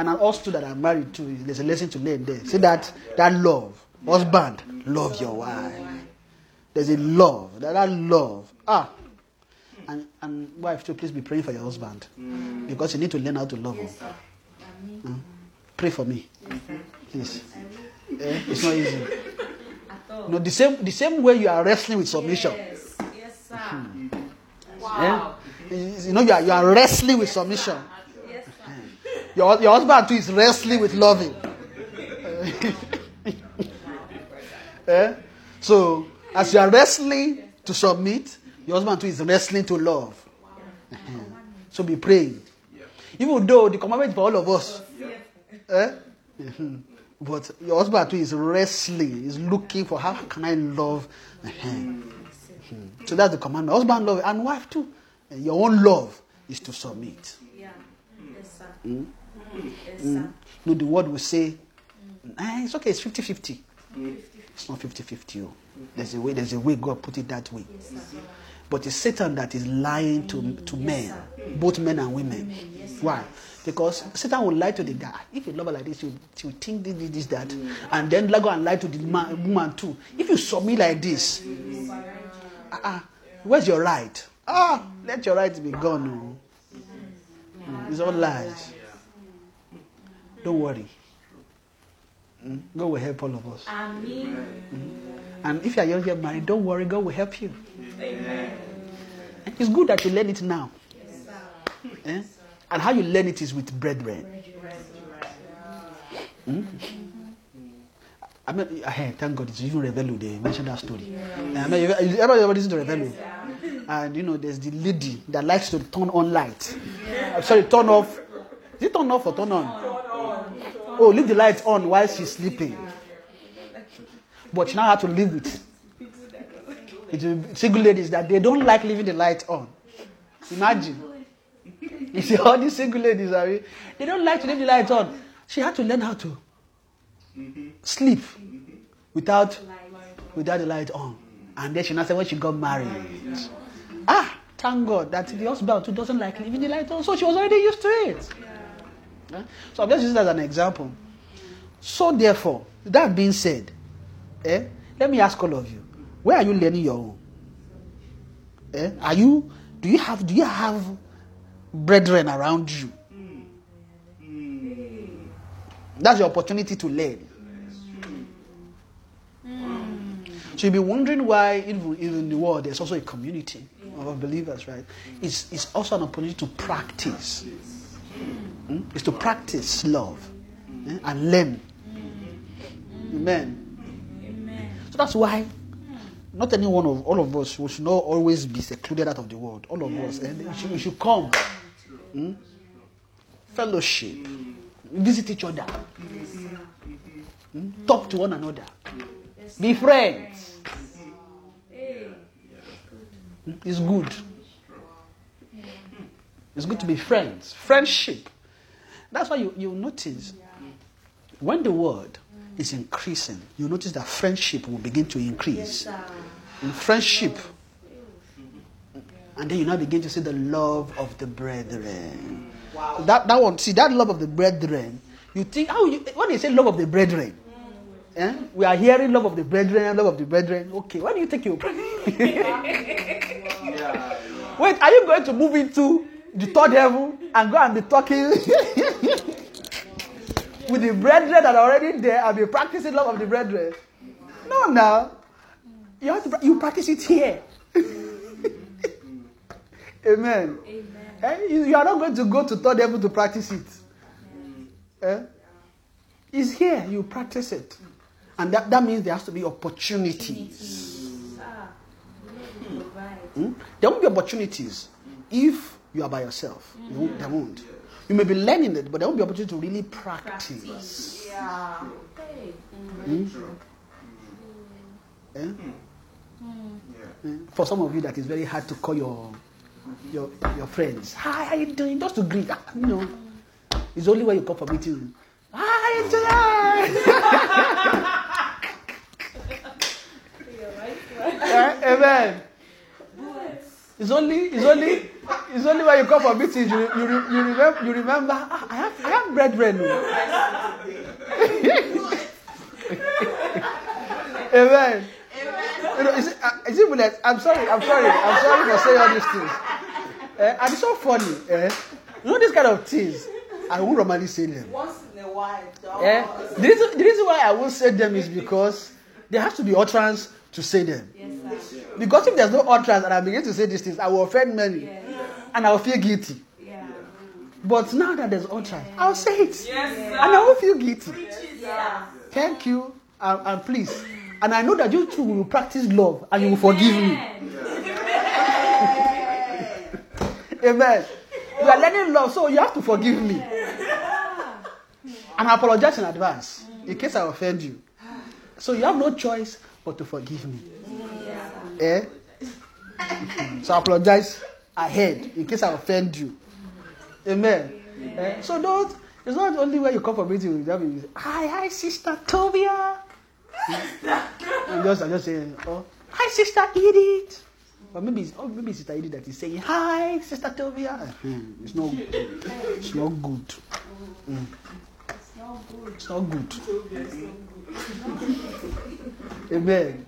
And I'm also that I'm married too. There's a lesson to learn there. See that that love, husband, love your wife. There's a love. That, that love. Ah. And and wife too, please be praying for your husband. Because you need to learn how to love him. Hmm? Pray for me. Please. Eh, It's not easy. No, the same the same way you are wrestling with submission. Yes. Yes, sir. Wow. Eh? You know, you are, you are wrestling with submission. Your, your husband too is wrestling with loving. Eh? So, as you are wrestling to submit, your husband too is wrestling to love. So be praying. Even though the commandment for all of us. Eh? But your husband too is wrestling, is looking for how can I love. So that's the commandment. Husband love and wife too. Your own love is to submit. Yeah. Yes, sir. Mm. Yes, mm. sir. No, the word will say, eh, it's okay, it's 50 50. It's not 50 50. There's a way, there's a way God put it that way. But it's Satan that is lying to, to men, both men and women. Why? Because Satan will lie to the guy. If you love her like this, you, you think this, this, that. And then go and lie to the man, woman too. If you submit like this, uh-uh, where's your right? Ah, let your right be gone. Oh. No. Mm, it's all lies. Don't worry. Mm, God will help all of us. Amen. And if you are young here married, don't worry, God will help you. Amen. It's good that you learn it now. Eh? And how you learn it is with brethren. Hmm? I mean, hey, thank God it's even Revelu. They mentioned that story. I mean, everybody ever listen to Revelu? And you know, there's the lady that likes to turn on light. I'm sorry, turn off. Is it turn off or turn on? Oh, leave the light on while she's sleeping. But she now have to live it. single ladies that they don't like leaving the light on. Imagine. You see, all these single ladies are they don't like to leave the light on. She had to learn how to sleep without without the light on. And then she now said when she got married. Ah, thank God that the husband too doesn't like leaving the light on. So she was already used to it. Yeah? So I'm just using that as an example. So therefore, that being said, eh, let me ask all of you, where are you learning your own? Eh? Are you do you have do you have brethren around you? That's your opportunity to learn. So you'll be wondering why even, even in the world there's also a community of believers, right? It's, it's also an opportunity to practice. Hmm? It's to practice love eh, and learn. Amen. So that's why not any one of all of us we should not always be secluded out of the world. All of us, and we should, we should come, Hmm? fellowship, visit each other, Hmm? talk to one another, be friends. It's good. It's good to be friends. Friendship. That's why you, you notice when the word is increasing, you notice that friendship will begin to increase. In friendship. And then you now begin to see the love of the brethren. So that, that one, see, that love of the brethren, you think, how you, when they say love of the brethren, eh? we are hearing love of the brethren, love of the brethren. Okay, why do you think you Wait, are you going to move into the third heaven and go and be talking with the brethren that are already there and be practicing love of the brethren? No, now. You have to you practice it here. Amen. Eh, You, you are not going to go to third heaven to practice it. Eh? It's here, you practice it. And that, that means there has to be opportunities. Hmm? There won't be opportunities if you are by yourself. You won't, there won't. You may be learning it, but there won't be opportunity to really practice. Hmm? Eh? Eh? For some of you, that is very hard to call your your your friends. Hi, how are you doing? Just to greet. Ah, You know, it's only when you come for meeting. Hi, you doing? Eh, Amen. It's only, it's only, it's only when you come for meetings you, you, re- you remember, you remember. Ah, I have, I have brethren. oh." Amen. You know, is it, uh, is it bullet? I'm sorry, I'm sorry, I'm sorry for saying all these things. Eh, and it's so funny. Eh? You know these kind of things. I won't normally say them. Once in a while, dog. Eh? The, reason, the reason why I won't say them is because there has to be utterance to say them. Yes, Because if there's no utterance and I begin to say these things, I will offend many. And I will feel guilty. Yeah. But now that there's utterance, I'll say it. Yes, sir. And I won't feel guilty. Yeah. Thank you and, and please. And I know that you too will practice love and you will forgive me. Amen. You are learning love, so you have to forgive me. And I apologize in advance in case I offend you. So you have no choice but to forgive me. Eh? So I apologize ahead in case I offend you. Amen. Eh? So don't. It's not only when you come for meeting with them. you say, Hi, hi, sister Tobia. I'm just, I'm just saying, oh, hi, sister Edith. Or maybe it's, oh, maybe it's sister Edith that is saying, hi, sister Tobia. Mhm. It's not good. It's not good. Mm. It's not good. Amen.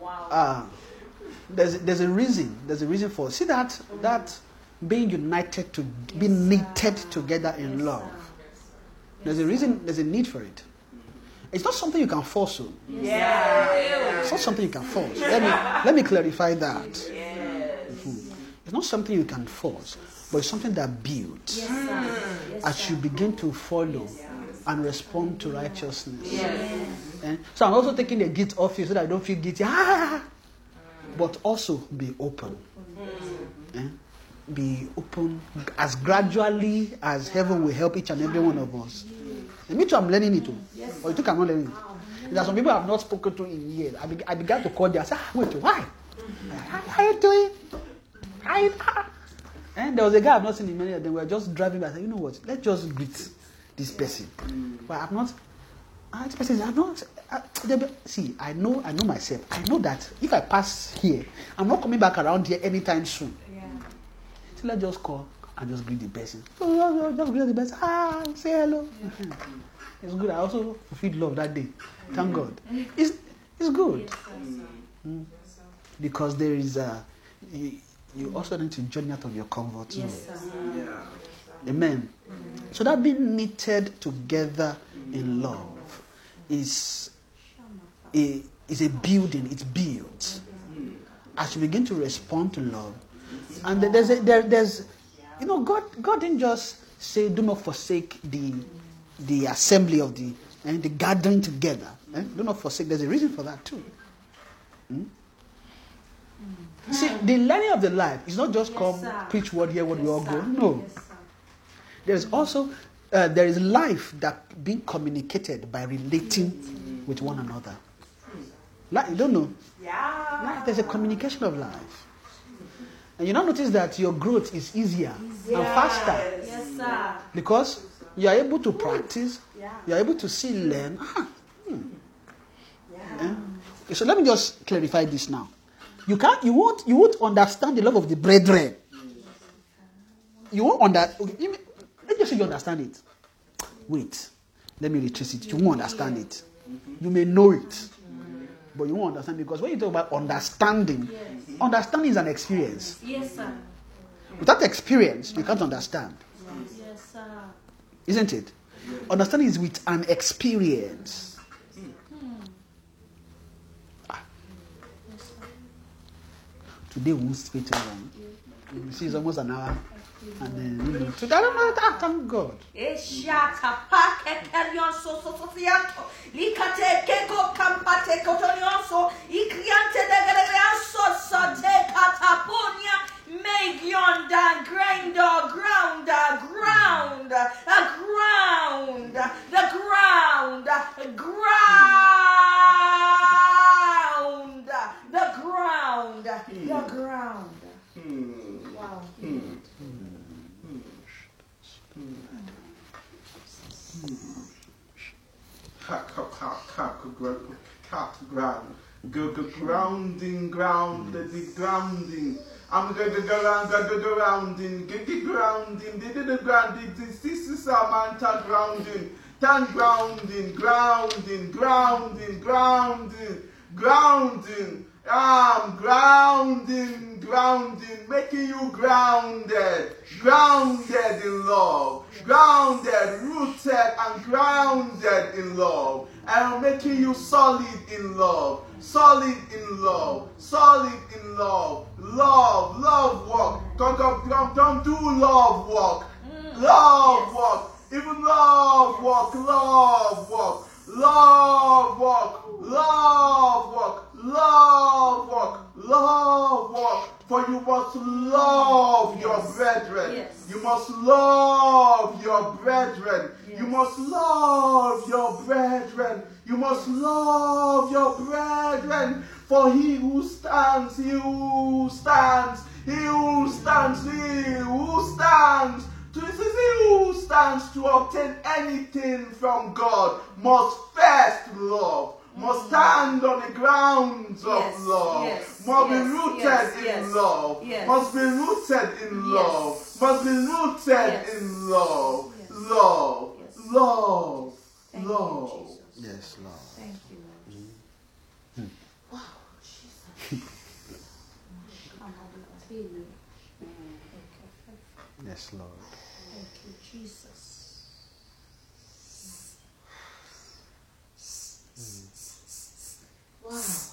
Wow. Ah, there's there's a reason. There's a reason for see that that being united to being knitted together in love. There's a reason. There's a need for it. It's not something you can force. On. Yeah. It's not something you can force. Let me let me clarify that. Mhm. It's not something you can force, but it's something that builds Yes, sir. Yes, as sir. you begin to follow and respond to righteousness. Yes. Eh? So I'm also taking the guilt off you so that I don't feel guilty. Ah! But also be open. Eh? Be open as gradually as heaven will help each and every one of us. And me too, I'm learning it too. Or you think I'm not learning it? There are some people I have not spoken to in years. I, be- I began to call them. I said, ah, wait, why? How, how you doing? How you, ah. And there was a guy I've not seen in many of them. We were just driving by. I said, you know what? Let's just greet this person. But I've not. Ah, this person, I'm not. Uh, see, I know, I know myself. I know that if I pass here, I'm not coming back around here anytime soon. So let's just call and just greet the person. So just, just greet the person. Ah, say hello. It's good. I also fulfilled love that day. Thank God. It's it's good Mm. because there is a. You, you also need to journey out of your comfort zone. Yes, sir. Yeah. Amen. So that being knitted together in love is a, is a building, it's built. As you begin to respond to love. And there's, a, there, there's you know, God, God didn't just say, do not forsake the, the assembly of the, and the gathering together. eh? Do not forsake. There's a reason for that too. Hmm? See, the learning of the life is not just Yes, come, sir. preach word here, word we all Yes, go. No. Yes. There's also uh, there is life that being communicated by relating with one another. Like, you don't know. Yeah. Life, there's a communication of life. And you now notice that your growth is easier and faster Yes, sir. because you are able to practice, Yeah. you are able to see, learn. Ah, hmm. Eh? Okay, so let me just clarify this now. You can't, you won't, you won't understand the love of the brethren. You won't understand. Okay, you may- let me say you understand it. Wait, let me retrace it. You won't understand it. You may know it, but you won't understand because when you talk about understanding, understanding is an experience. Yes, sir. Without experience, you can't understand, Yes, sir. isn't it? Understanding is with an experience. Today we won't speak too long. You see, it's almost an hour. And then, you know, today, I don't know that. Thank God. Eshata pa kekerion so so so fianto. Likate keko kampate kotonionso. Ikriante de gregrianso so te kataponia. Magion da grinder ground ground a ground the ground ground the ground the ground wow Cock, cock, cock, cock, gr- cock, ground. Go, go, grounding, grounded, the grounding. I'm going to go around, go, go, go grounding, get the grounding, did the grounding, this is Samantha grounding, tan grounding, grounding, grounding, grounding, grounding. I'm grounding, grounding, making you grounded, grounded in love, grounded, rooted, and grounded in love, and I'm making you solid in love, solid in love, solid in love, love, love work. Don't, don't, don't, don't do love work, mm. love work, even love work, love work, love work, love work, love work, love work. For you must love your brethren. Yes. You must love your brethren. You must love your brethren. You must love your brethren. For he who stands, he who stands, he who stands, he who stands. To he who stands to obtain anything from God must first love. Must stand on the grounds of Yes, love. yes, must be rooted yes, in yes, love. yes. Must be rooted in Yes. love. Must be rooted Yes. in love. Yes. Love. Yes. Love. Thank love. Jesus. Yes, Lord. Thank you, Lord. Mm-hmm. Wow, Jesus. Yes, Lord. Thank you, Jesus. Wow.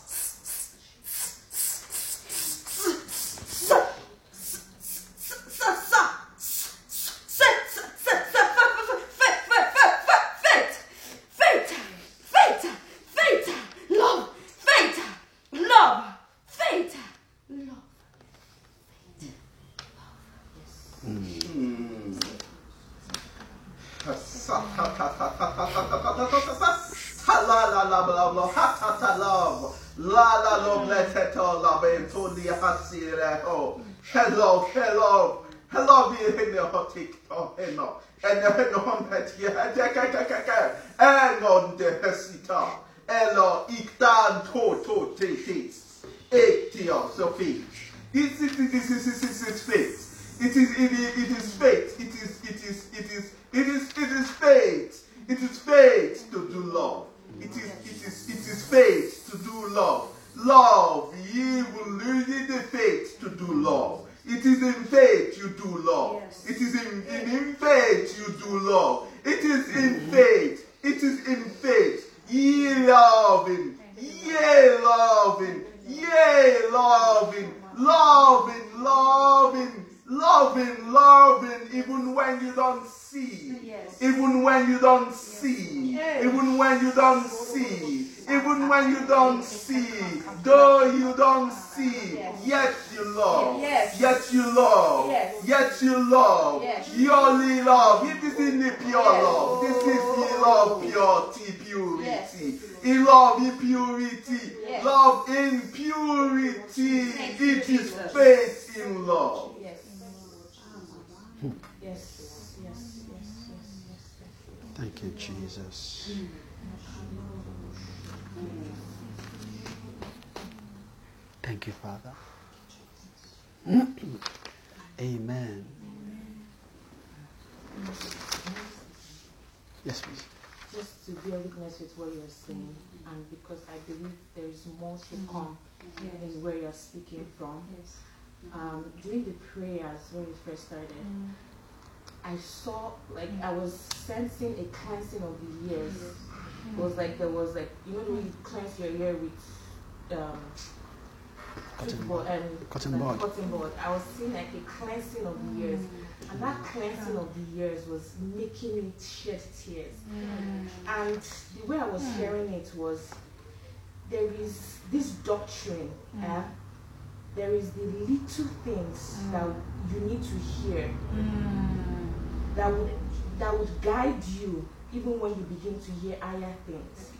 blah blah blah ha ta ta love la la love let it all love and to the hasi ho hello hello hello be in the hot oh hello and then on that here ka ka ka ka ka and on the hesita hello iktan to to te te Etio Sophie this is this is this is this faith it it it is faith it is it is it is it is it is faith it is faith to do love it is it is it is faith to do love love ye will lose the faith to do love it is in faith you do love it is in, in in faith you do love it is in faith it is in faith ye loving ye loving ye loving loving loving loving loving even when you don't see Yes. even when you don't see even when you don't see even when you don't see though you don't see yet you love Yes. yet you love Yes. yet you love Yes. you only love it is in the pure Yes. love this is the love purity purity Yes. in love in purity Yes. love in purity Thank you, it is Jesus. faith in love Yes. Yes. Yes. Yes. Yes. Yes. Thank you, Jesus. Thank you, Father. Amen. Yes, please. just to bear witness with what you're saying, and because I believe there is more to come in where you're speaking from. Um, during the prayers when we first started, I saw like I was sensing a cleansing of the ears. It was like there was like you know the you cleanse your ear with um, Cotton toothbrush bud. and Cotton and bud. cotton bud. I was seeing like a cleansing of the ears, and that mm. cleansing of the ears was making me shed tears. Mm. And the way I was mm. hearing it was there is this doctrine, eh? There is the little things mm. that you need to hear mm. that would that would guide you even when you begin to hear higher things.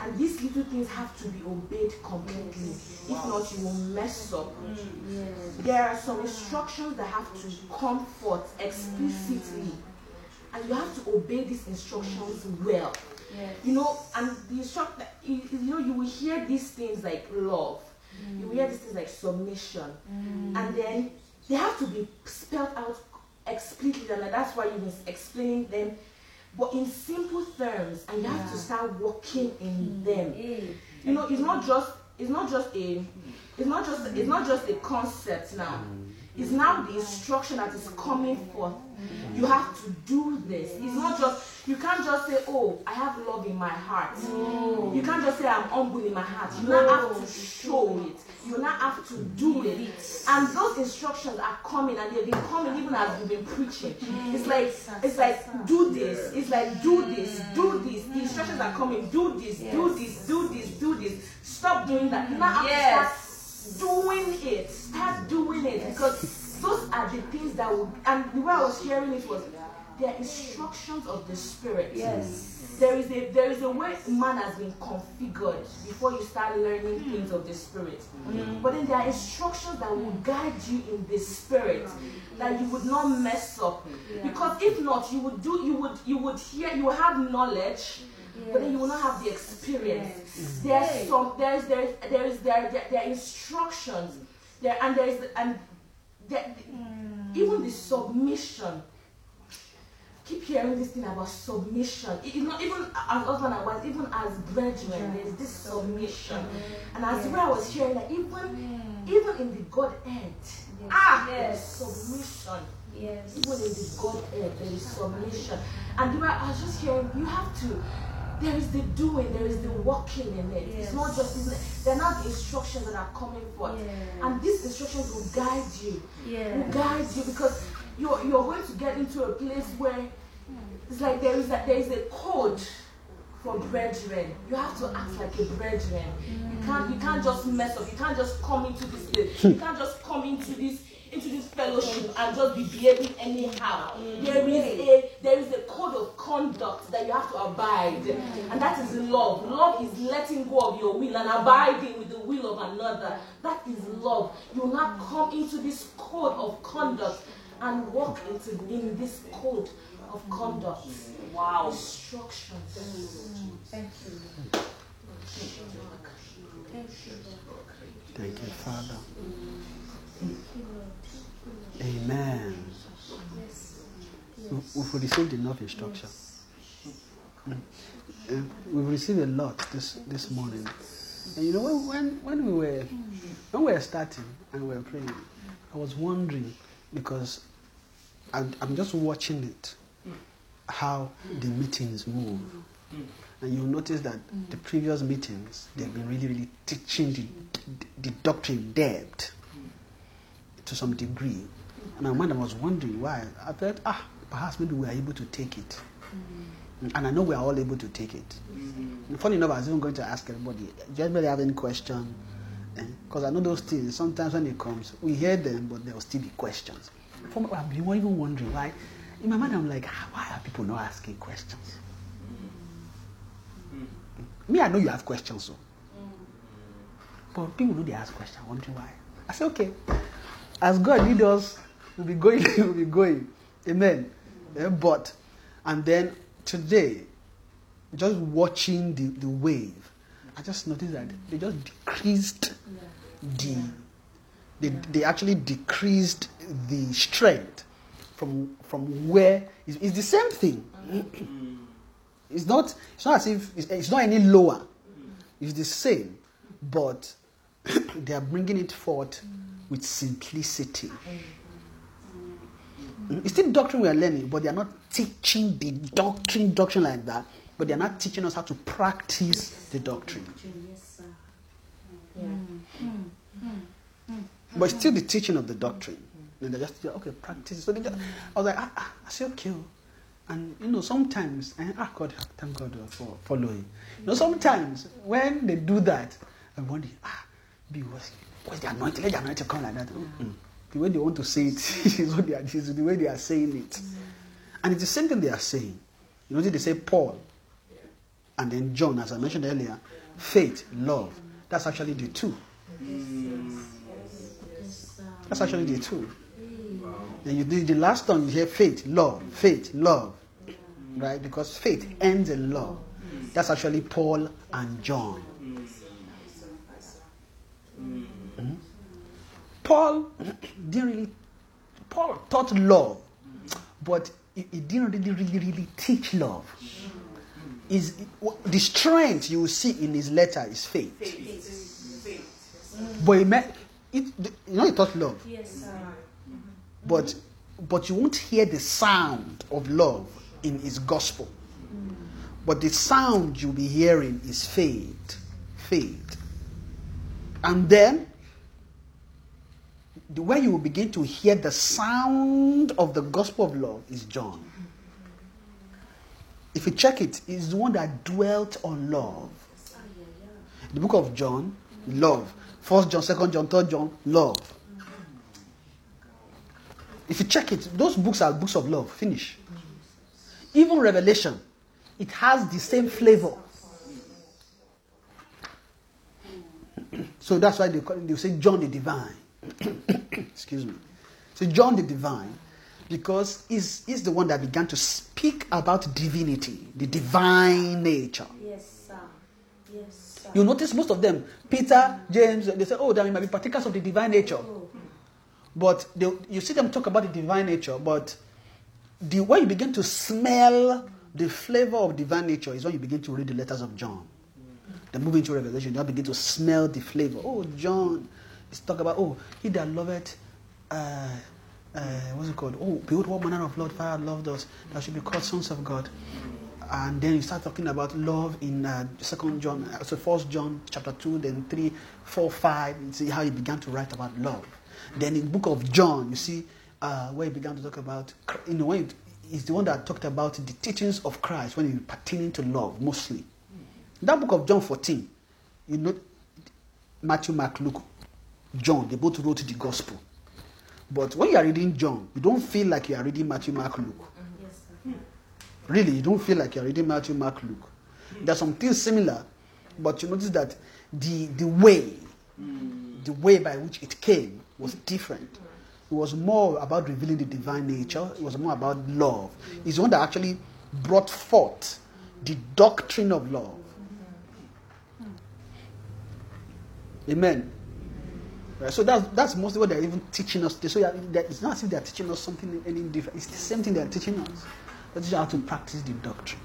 And these little things have to be obeyed completely. If not, you will mess up. Mm. There are some instructions that have to come forth explicitly. And you have to obey these instructions well. You know, and the instruct you know, you will hear these things like love. You will hear these things like submission. Mm. And then they have to be spelled out explicitly, and that's why you've been explaining them, but in simple terms, and you have to start working in mm. them. You know, it's not just it's not just a it's not just it's not just a concept now. Mm. It's now the instruction that is coming forth. You have to do this. It's not just you can't just say, Oh, I have love in my heart. You can't just say I'm humble in my heart. You now have to show it. You now have to do it. And those instructions are coming and they've been coming even as we've been preaching. It's like it's like do this. It's like do this, do this. The instructions are coming. Do this, do this, do this, do this. Stop doing that. You now have to start doing it. Start doing it because those are the things that will. And the way I was hearing it was, they are instructions of the spirit. Yes. There is a there is a way man has been configured before you start learning hmm. things of the spirit. Hmm. But then there are instructions that will guide you in the spirit that you would not mess up. Because if not, you would do you would you would hear you will have knowledge. But then you will not have the experience. There's some there's there's there is there there, there are instructions there and there is and there, even the submission keep hearing this thing about submission. It- It's not even as husband and wife, even as brethren, there's this submission. And as well, I was hearing that even even in the Godhead, ah, there's Yes. submission. Yes. Even in the Godhead, there is submission. And I was just hearing, you have to. There is the doing, there is the walking in it. It's not just, it's, they're not the instructions that are coming forth. Yeah. And these instructions will guide you will guide you because you're you're going to get into a place where it's like there is a there is a code for brethren. You have to act like a brethren. You can't you can't just mess up. You can't just come into this place. You hmm. can't just come into this into this fellowship and just be behaving anyhow. There is a there is a code of conduct that you have to abide, and that is love. Love is letting go of your will and abiding with the will of another. That is love. You will not come into this code of conduct and walk into in this code of conduct. Wow. Instructions. Thank you. Thank you, Father. Amen. We- We've received enough instruction. Mm. Uh, We've received a lot this, this morning. And you know, when, when, we were when we were starting and we were praying, I was wondering because I'm, I'm just watching it, how the meetings move. And you'll notice that the previous meetings, they've been really, really teaching the, the doctrine depth to some degree. And my mind was wondering why. I thought, ah, perhaps maybe we are able to take it. Mm. And I know we are all able to take it. And funny enough, I was even going to ask everybody, do anybody have any question? Eh? Because I know those things, sometimes when it comes, we hear them, but there will still be questions. From, I've been even wondering why. In my mind, I'm like, ah, why are people not asking questions? Mm. Me, I know you have questions, so. But people know they ask questions, wondering why. I say, okay, as God lead us, we'll be going, we'll be going. Amen. Eh, but, and then today, just watching the, the wave, I just noticed that they just decreased the, they, they actually decreased the strength from, from where, it's, it's the same thing. It's not, it's not as if, it's, it's not any lower. It's the same. But they are bringing it forth with simplicity. It's still doctrine we are learning, but they are not teaching the doctrine, doctrine like that. But they are not teaching us how to practice the doctrine. Yes, Yeah. But it's still the teaching of the doctrine. And they just okay, practice. So they just, I was like, ah, ah, I say okay. oh. And you know, sometimes, and ah, God, thank God for following. You know, sometimes when they do that, I'm wondering, ah, be what's, what's the anointing? Let the anointing come like that. Mm. The way they want to say it is what they are, is the way they are saying it. And it's the same thing they are saying. You know, they say Paul and then John, as I mentioned earlier, faith, love. That's actually the two. That's actually the two. Then you do the last one, you hear faith, love, faith, love. Right? Because faith ends in love. That's actually Paul and John. Paul didn't really, Paul taught love, but he, he didn't really, really, really teach love. Is the strength you will see in his letter is faith. But he meant, it, you know, he taught love. Yes, sir. Mm-hmm. but but you won't hear the sound of love in his gospel but the sound you'll be hearing is faith faith and then the way you will begin to hear the sound of the gospel of love is john if you check it it's the one that dwelt on love the book of john love first john second john third john love if you check it, those books are books of love. Finish. Even Revelation, it has the same flavor. So that's why they, call, they say John the Divine. Excuse me. So John the Divine, because he's, he's the one that began to speak about divinity, the divine nature. Yes, sir. Yes, sir. You notice most of them, Peter, James, they say, oh, they might be partakers of the divine nature. Oh. But they, you see them talk about the divine nature, but the way you begin to smell the flavor of divine nature is when you begin to read the letters of John. Then move into Revelation, you begin to smell the flavor. Oh, John is talk about, oh, he that loveth, uh, uh, what's it called? Oh, behold, what manner of Lord Father loved us, that should be called sons of God. And then you start talking about love in uh, Second John, uh, so First John chapter two, then three, four, five. You see how he began to write about love. Then in book of John, you see uh, where he began to talk about, you know, when he's the one that talked about the teachings of Christ when he pertaining to love mostly. That book of John 14, you know, Matthew, Mark, Luke, John, they both wrote the gospel. But when you are reading John, you don't feel like you are reading Matthew, Mark, Luke. Really, you don't feel like you're reading Matthew, Mark, Luke. There's some things similar, but you notice that the the way, mm. the way by which it came was different. It was more about revealing the divine nature. It was more about love. It's the one that actually brought forth the doctrine of love. Mm-hmm. Amen. Right, so that's that's mostly what they're even teaching us. So it's not as if they're teaching us something any different. It's the same thing they're teaching us. They're teaching how to practice the doctrine.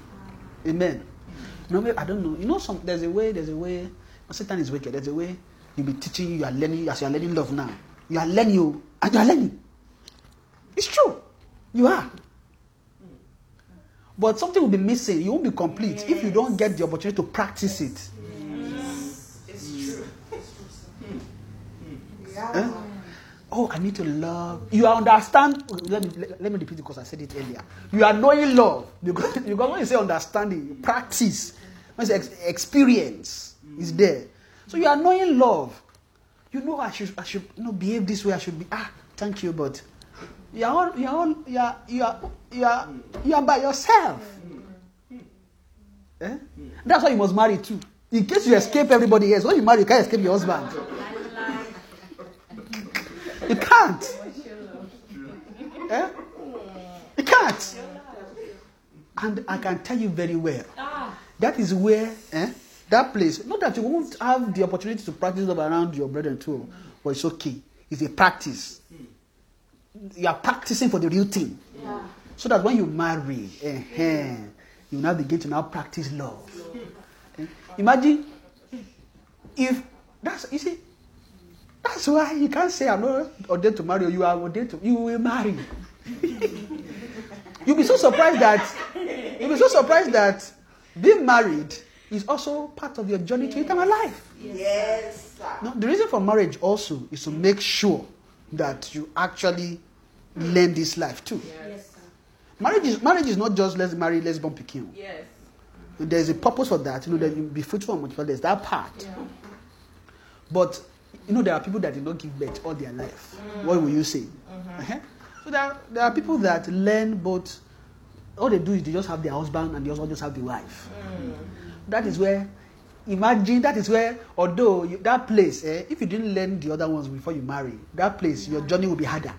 Amen. No, I don't know. You know, some there's a way. There's a way. Satan is wicked. There's a way You'll be teaching you. Are learning as you are learning love now. You are learning you and you are learning. It's true. You are. But something will be missing. You won't be complete if you don't get the opportunity to practice it. Eh? Oh, I need to love. You understand. Let me let, let me repeat it because I said it earlier. You are knowing love because, because when you say understanding, practice, when you say ex- experience is there. So you are knowing love. You know I should I should you know behave this way. I should be ah thank you, but you are all, you are all, you are you are you are you are by yourself. Eh? That's why you must marry too. In case you escape everybody else, when you marry, you can't escape your husband. You can't. Eh? You can't. And I can tell you very well. That is where eh, that place. Not that you won't have the opportunity to practice love around your brethren too, but it's okay. It's a practice. You are practicing for the real thing. Yeah. So that when you marry, eh, you now begin to now practice love. Eh? Imagine if that's you see that's why you can't say I'm not ordained to marry you are ordained to you will marry. You'll be so surprised that you'll be so surprised that being married is also part of your journey to eternal life. Yes, sir. Now, the reason for marriage also is to make sure that you actually learn this life too. Yes, sir. Marriage is marriage is not just let's marry, let's born pekin. Yes. There's a purpose for that. You know, that you be fruitful and multiply. There's that part. Yeah. But you know, there are people that did not give birth all their life. What will you say? Uh-huh. So there are, there are people that learn both. All they do is they just have their husband and they also just have the wife. That is where, imagine that is where, although you, that place, eh, if you didn't learn the other ones before you marry, that place, your journey will be harder.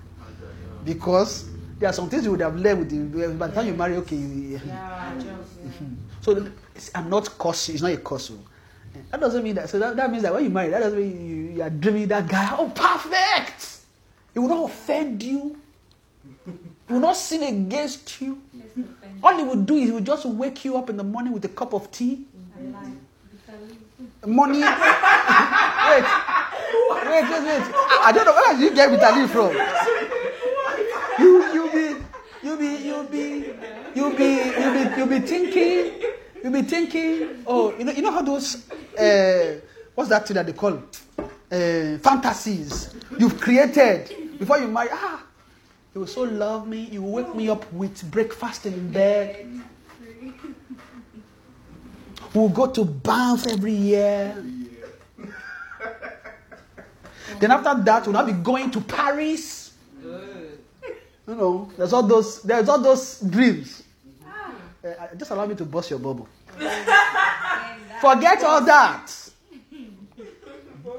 Because there are some things you would have learned with the, by the time you marry, okay, you, Yeah, just, yeah. so I'm not cursing. It's not a curse. That doesn't mean that. So that, that means that when you marry, that doesn't mean you, you are dreaming that guy. Oh, perfect! He will not offend you. He will not sin against you. All he will do is he will just wake you up in the morning with a cup of tea. Money. wait. Wait, wait, wait. I, I don't know where did you get Vitaly from. You you be you be you be you be you be you be thinking you be thinking oh you know you know how those uh, what's that thing that they call? Uh, fantasies you've created before you marry. Ah you will so love me you will wake me up with breakfast in bed. We'll go to Banff every year. Then after that we'll now be going to Paris. You know, there's all those there's all those dreams. Uh, just allow me to bust your bubble. Forget all that.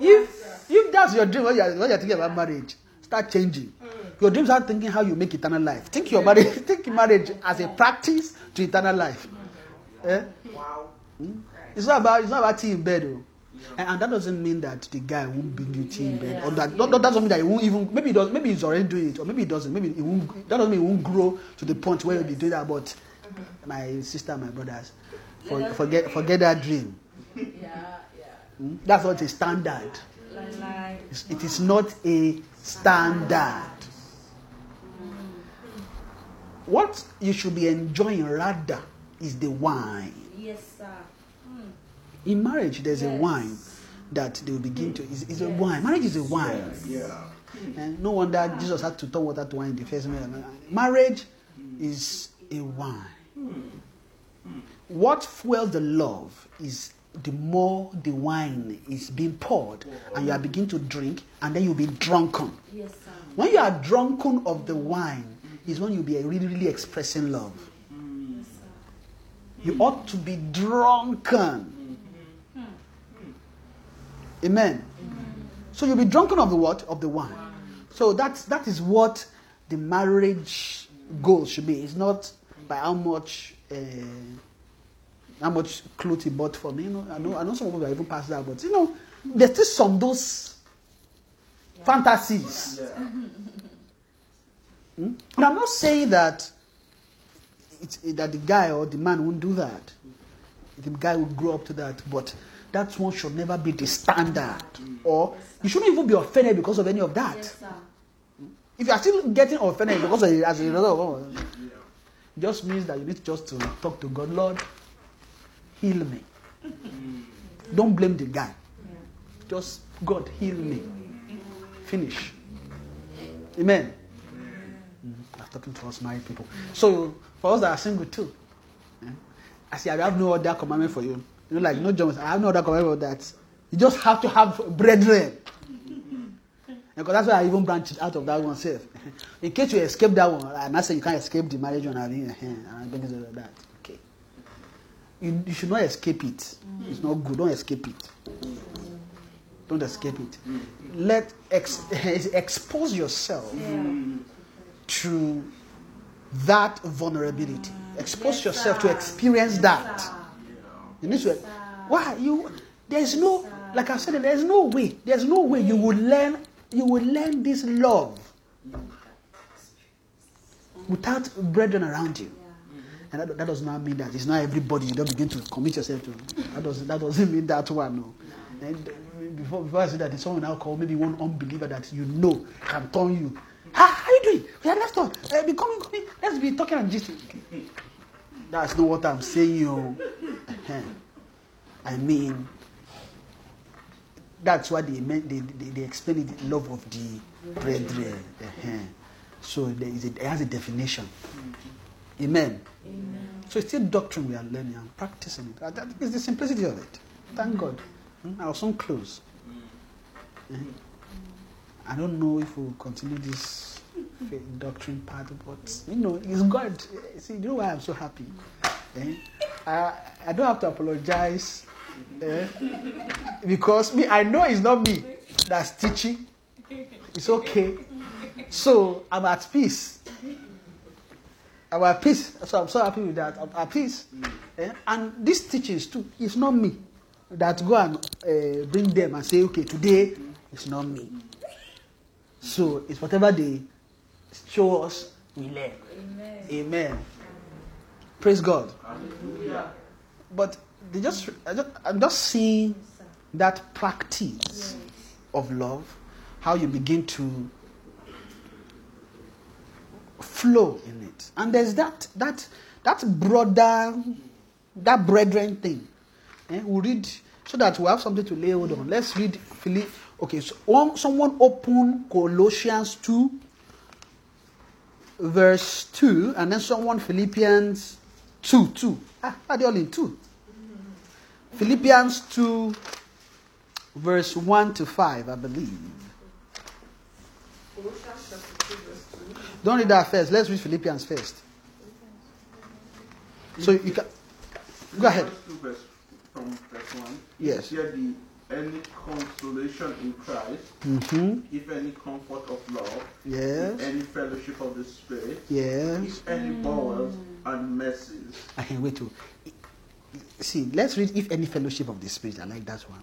If if that's your dream when you're, when you're thinking about marriage, start changing. Your dreams are thinking how you make eternal life. Think your marriage, think marriage as a practice to eternal life. Eh? Wow. It's not about it's not about tea in bed, though. And, and that doesn't mean that the guy won't bring you tea in bed, or that that doesn't mean that he won't even maybe he does maybe he's already doing it, or maybe he doesn't. Maybe he won't. That doesn't mean he won't grow to the point where he'll be doing that. But my sister, my brothers, for, forget forget that dream. Yeah, yeah. Hmm? That's not a standard. Like, like, It's- not a standard. What you should be enjoying rather is the wine. yes, sir. In marriage, there's a wine that they will begin to. It's, it's a wine. Marriage is a wine. Yeah. And no wonder Jesus had to turn water to wine in the first man. Marriage is a wine. What fuels the love is the more the wine is being poured, and you are beginning to drink, and then you'll be drunken. Yes, sir. When you are drunken of the wine, is when you'll be really, really expressing love. You ought to be drunken. Amen. So you'll be drunken of the what? Of the wine. So that's that is what the marriage goal should be. It's not by how much uh, how much clothes he bought for me. You know, I know I know some people are even past that, but you know, there's still some those fantasies. Hmm? And I'm not saying that it's, that the guy or the man won't do that. The guy will grow up to that, but that one should never be the standard. Or you shouldn't even be offended because of any of that. Yes, sir. If you are still getting offended because of as a result of it just means that you need just to talk to God, Lord, heal me. Don't blame the guy. Just God heal me. Finish. Amen. I'm talking to us married people. So for us that are single too, eh, I say I have no other commandment for you. You know, like no John, I have no other commandment for that. You just have to have brethren. Because that's why I even branched out of that one self. In case you escape that one, I'm not saying you can't escape the marriage one. I mean, eh, and things like that. Okay. You, you should not escape it. It's not good. Don't escape it. Don't escape it. Let ex, expose yourself to that vulnerability. Expose Yes, yourself sir. to experience that. Yes, sir. You need to. Why you? There's no. Like I said, there's no way. There's no way you will learn. You will learn this love without brethren around you. And that, that does not mean that it's not everybody you don't begin to commit yourself to. That doesn't, that doesn't mean that one, no. And before, before I say that, someone now call maybe one unbeliever that you know can turn you. How, how you doing? Yeah, let's talk. Uh, be coming, coming. Let's be talking and gisting. That's not what I'm saying, you. I mean, that's what they meant. They, they, they explain it love of the brethren. Uh-huh. So there is a, it has a definition. Amen. So it's still doctrine we are learning and practicing it. That is the simplicity of it. Thank God. Hmm, I'll soon close. Eh? I don't know if we'll continue this doctrine part, but you know, it's God. See, you know why I'm so happy? Eh? I, I don't have to apologize eh? because me, I know it's not me that's teaching. It's okay. So I'm at peace. I'm at peace. So I'm so happy with that. I'm at peace. Eh? And these teachings too, it's not me that go and uh, bring them and say, okay, today it's not me. So it's whatever they show us, we learn. Amen. Amen. Praise God. But they just, I just, I'm just seeing that practice of love, how you begin to flow in it. And there's that that that brother, that brethren thing. Eh, we read so that we have something to lay hold on. Let's read Philip. Okay, so one, someone open Colossians 2, verse 2, and then someone Philippians 2, 2. Ah, are they all in 2? Philippians 2, verse 1 to 5, I believe. Colossians chapter 2, verse 2. Don't read that first. Let's read Philippians first. So you can go ahead. Verse two, verse- From verse 1. Yes. If there be any consolation in Christ, Mm-hmm. if any comfort of love, Yes. if any fellowship of the Spirit, Yes. if any bowels and mercies. I can wait to see. Let's read if any fellowship of the spirit. I like that one.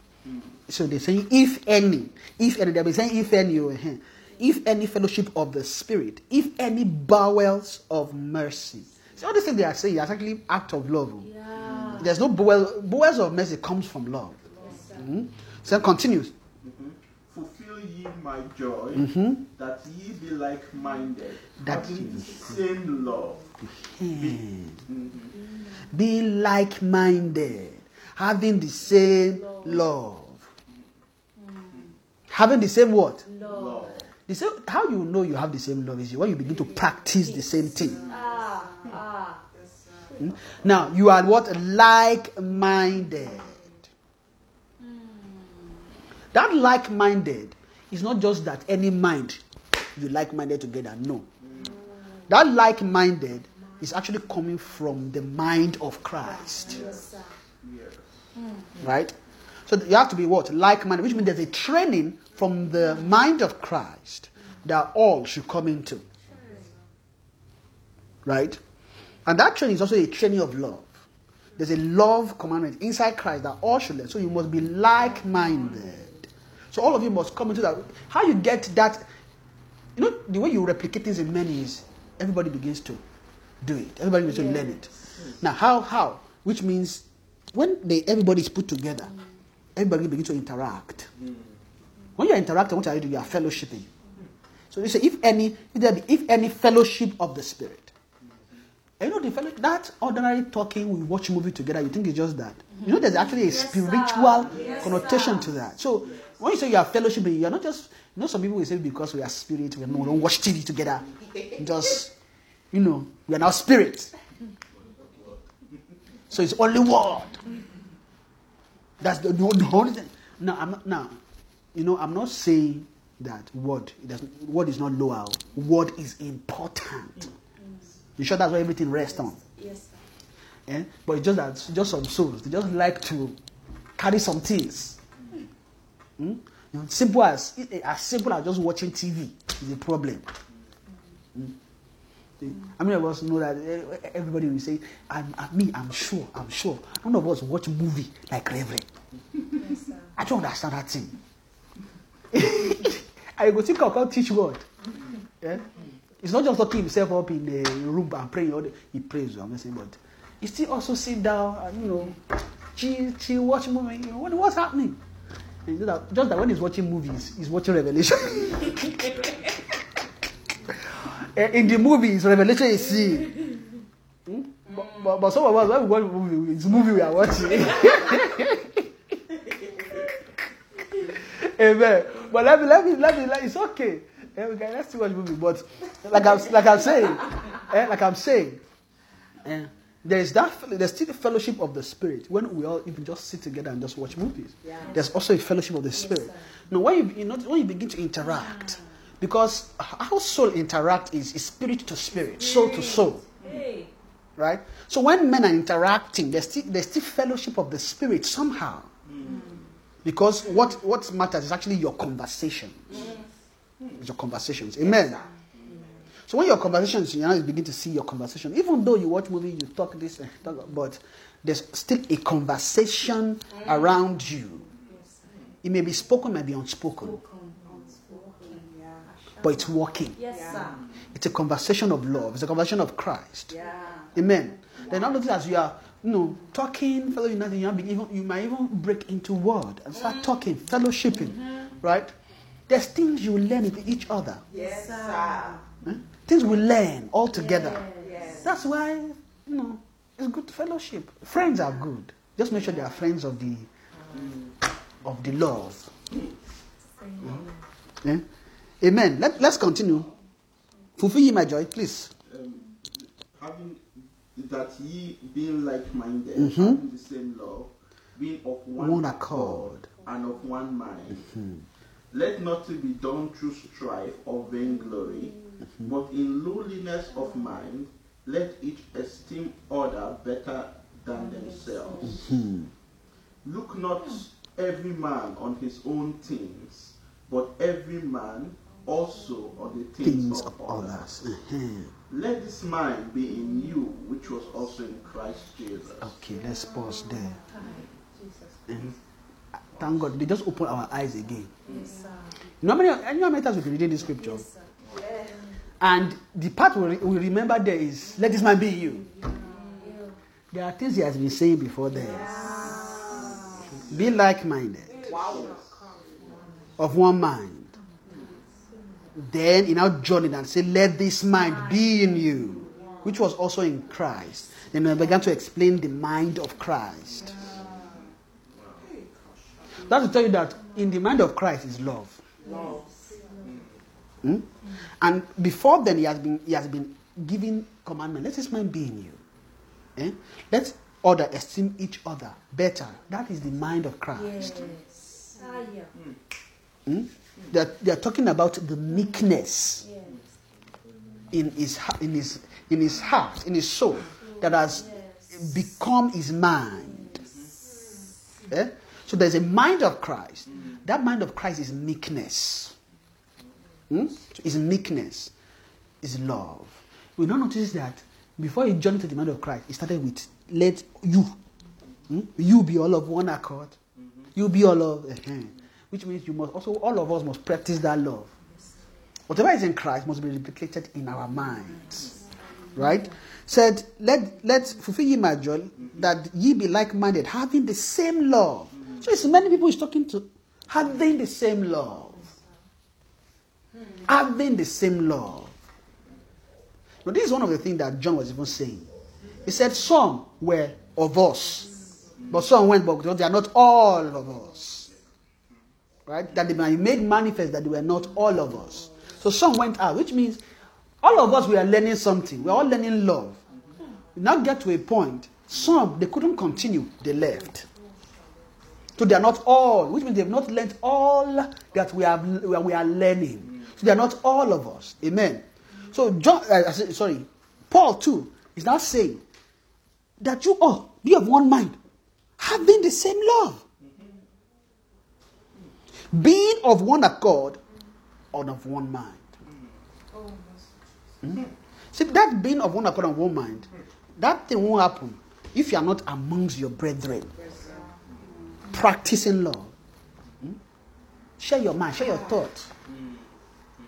So they're saying if any, if any. They'll be saying if any. oh, eh. If any fellowship of the spirit, if any bowels of mercy. So all these things they are saying is actually act of love. oh. Yeah. There's no bowel, bowels of mercy comes from love. Mhm. So it continues. Mhm. Fulfill ye my joy, Mhm. that ye be like minded, That having ye- the same love. Hmm. Mhm. Be like minded, having the same love. Having the same what? Love. The same, how you know you have the same love is when you begin to practice the same thing. Ah, ah. Now, you are what? Like minded. That like minded is not just that any mind you like minded together. No. That like minded is actually coming from the mind of Christ. Yes. Right? So you have to be what? Like minded, which means there's a training from the mind of Christ that all should come into. Right? And that training is also a training of love. There's a love commandment inside Christ that all should learn. So you must be like minded. So all of you must come into that. How you get that, you know, the way you replicate things in many is everybody begins to do it. Everybody begins to learn it. Now, how? How? Which means when they, everybody is put together, everybody begins to interact. When you are interacting, what are you doing? You are fellowshipping. So you say, if any, if, there be, if any fellowship of the Spirit. And you know the fellow that ordinary talking, we watch movie together, you think it's just that. You know, there's actually a spiritual connotation to that. So when you say you are fellowshipping, you're not just you know some people will say because we are spirit, we no, we don't watch TV together. Just you know, we are now spirit. So it's only word. That's the, the, only thing. Now I'm not now, you know, I'm not saying that word it doesn't word is not lower. Word is important. You sure that's what everything rests on? Yes. Eh? But it's just that just some souls, they just like to carry some things. Hmm? You know, simple as as simple as just watching TV is a problem. Hmm? How many of us know that eh, everybody will say, I'm, I, me, I'm sure, I'm sure. None of us watch movie like Reverend. Yes. I don't understand that thing. I go think I can teach God. Yeah? It's not just locking himself up in the room and praying. He prays, I'm not saying, but he still also sit down and you know, chill, chill, watch movie. What, what's happening? You know that, just that when he's watching movies, he's watching Revelation. Eh, in the movies, Revelation is seen. Hmm? But, but, but some of us, when we watch movie, it's movie we are watching. Amen. But let me, let me, let me, let, it's okay. Eh, we can, let's see watch movie. But like I'm, like I'm saying, eh, like I'm saying, eh, there's that, there's still the fellowship of the Spirit when we all even just sit together and just watch movies. There's also a fellowship of the Spirit. now, when you, you know, when you begin to interact, because how soul interact is, is spirit to spirit, soul to soul Hey. right? So when men are interacting, there's still, there's still fellowship of the spirit somehow. Hmm. Because what, what matters is actually your conversations. It's your conversations. Amen. So when your conversations, you now begin to see your conversation. Even though you watch movie, you talk this, and talk, but there's still a conversation around you. It may be spoken, may be unspoken, but it's working. Yes, sir. It's a conversation of love. It's a conversation of Christ. Yeah. Amen. Then all of this, as you are, you know, talking, fellow united, you, might even, you might even break into word and start talking, fellowshipping, right? There's things you learn with each other. Yes, sir. eh? Things we learn all together. Yes. That's why, you know, it's good fellowship. Friends are good. Just make sure they are friends of the of the love. Eh? Amen. Let, let's continue. Fulfill ye my joy, please. um, having that ye being like-minded, Mhm. having the same love, being of one, One accord. and of one mind. Let nothing be done through strife or vainglory, but in lowliness of mind, let each esteem other better than themselves. Look not every man on his own things, but every man also on the things, Things of, of others. others. Let this mind be in you, which was also in Christ Jesus. Okay, let's pause there. Mhm. Thank God, they just open our eyes again. Yes, sir. Hmm. You know how many, you know how many times we've been reading this scripture? Yes, sir. And the part we, re- we remember there is, let this man be in you. There are things he has been saying before there. Be like minded, of one mind. Then he now joined it and said, Let this mind be in you, which was also in Christ. Then he began to explain the mind of Christ. That to tell you that in the mind of Christ is love. Hmm? And before then, he has been he has been giving commandment. Let this mind be in you. Eh? Let other esteem each other better. That is the mind of Christ. Yes. Hmm? They're, they're talking about the meekness in his, in, his, in his heart, in his soul, that has become his mind. Eh? So there's a mind of Christ. That mind of Christ is meekness. Hmm? Is meekness, is love. We now notice that before he journeyed to the mind of Christ, he started with let you, hmm? you be all of one accord. You be all of, uh which means you must also all of us must practice that love. Whatever is in Christ must be replicated in our minds. Right? Said, let let fulfill ye my joy, that ye be like-minded, having the same love. So it's many people he's talking to, having the same love. Having the same love. Now, this is one of the things that John was even saying. He said, Some were of us, but some went, but they are not all of us. Right? That they made manifest that they were not all of us. So some went out, which means all of us we are learning something. We are all learning love. We now get to a point, some they couldn't continue, they left. So they are not all, which means they have not learned all that we have we are learning. So they are not all of us. Amen. So John, uh, sorry, Paul too is now saying that you all be have one mind, having the same love, being of one accord, and of one mind. Hmm? See that being of one accord and one mind, that thing won't happen if you are not amongst your brethren practicing love. Hmm? Share your mind, share your thought.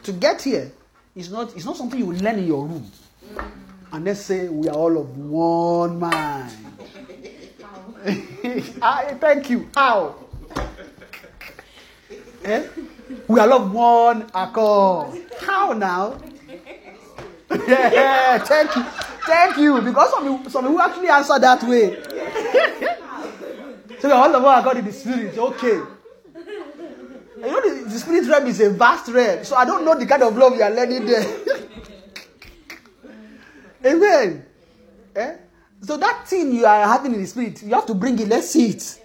To get here, it's not, it's not something you learn in your room. And let's say we are all of one mind. I, thank you. How? Eh? We are of one accord. How now? yeah, thank you. Thank you. Because some some people actually answer that way. So we are all of one accord in the spirit. Okay. You know, the, the spirit realm is a vast realm. So I don't know the kind of love you are learning there. Amen. Eh? So that thing you are having in the spirit, you have to bring it. Let's see it.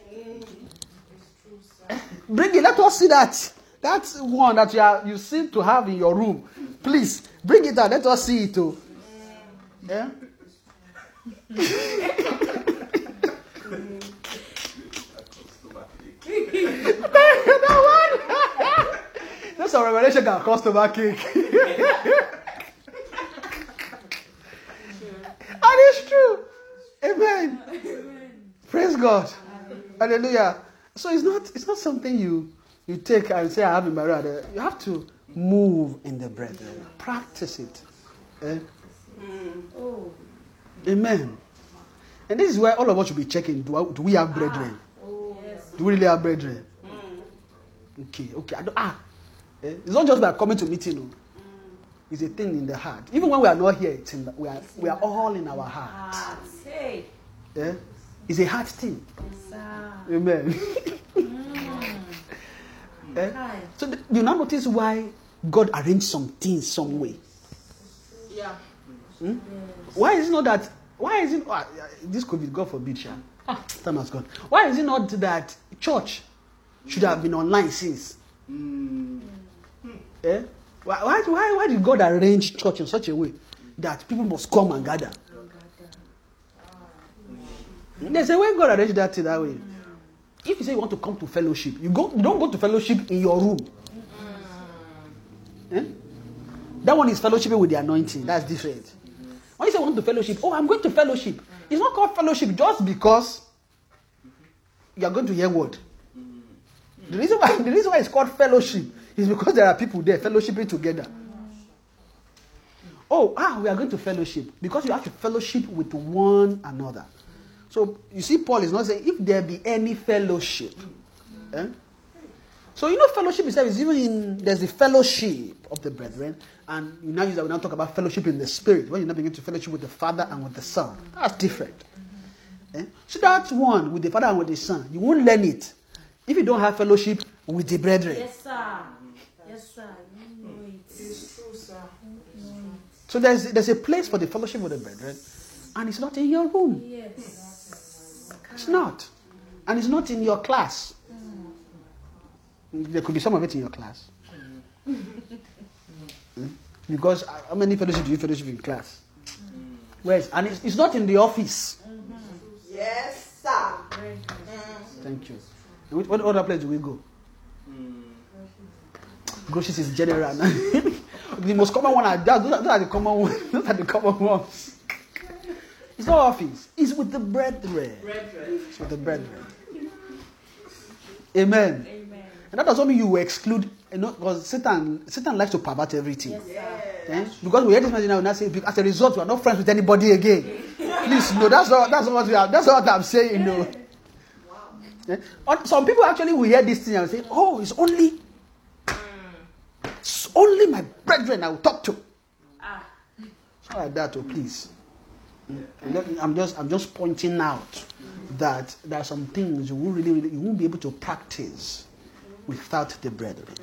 Bring it. Let us see that. That's one that you are you seem to have in your room. Please bring it out. Let us see it too. Yeah. that one. That's a revelation can cost over cake. and it's true. Amen. Praise God. Hallelujah. So it's not it's not something you you take and say I have in my rather. You have to move in the brethren. Practice it. Eh? Oh. Amen. And this is where all of us should be checking. Do, I, do we have brethren? Oh, yes. Do we really have brethren? Okay, okay. I don't, ah, eh, it's not just by coming to meeting. No. It's a thing in the heart. Even when we are not here, it's in the, we, are, we are all in our heart. Ah, say. Eh? It's a hard thing. Sir. Amen. Eh? So th- you now notice why God arranged some things some way. Yeah. Why is it not that? Why is it yeah, this COVID? God forbid, Sha. Ah, time has gone. Why is it not that church should have been online since? Eh? Why, why, why, why did God arrange church in such a way that people must come and gather? There's a way God arranged that thing that way. If you say you want to come to fellowship, you go. You don't go to fellowship in your room. Eh? That one is fellowshipping with the anointing. That's different. When you say want to fellowship, oh, I'm going to fellowship. It's not called fellowship just because you are going to hear word. The reason why the reason why it's called fellowship is because there are people there fellowshipping together. Oh, ah, we are going to fellowship because you have to fellowship with one another. So you see, Paul is not saying if there be any fellowship. Eh? So you know, fellowship itself is even in there's the fellowship of the brethren, and you now use that we now talk about fellowship in the spirit when you now begin to fellowship with the Father and with the Son. That's different. Eh? So that's one with the Father and with the Son. You won't learn it if you don't have fellowship with the brethren. Yes, sir. Yes, sir. You know it. It's true, sir. So there's there's a place for the fellowship with the brethren, and it's not in your room. Yes. It's not, and it's not in your class. There could be some of it in your class. Hmm? Because uh, how many fellowship do you fellowship in class? Where's and it's, it's not in the office. Yes, sir. Thank you. What other place do we go? Groceries is general. the most common one are that, those are the common ones. Those are the common ones. It's not office. It's with the brethren. It's with the brethren. Amen. And that doesn't mean you exclude, you know, because Satan, Satan likes to pervert everything. Eh? Because we hear this message now, we now say, as a result, we are not friends with anybody again. Please, no, that's not, that's not what we are, that's not what I'm saying, no. Eh? On- Some people actually will hear this thing and say, oh, it's only, it's only my brethren I will talk to. It's not like that, oh, please. I'm just, I'm just pointing out that there are some things you won't really, really, you won't be able to practice without the brethren.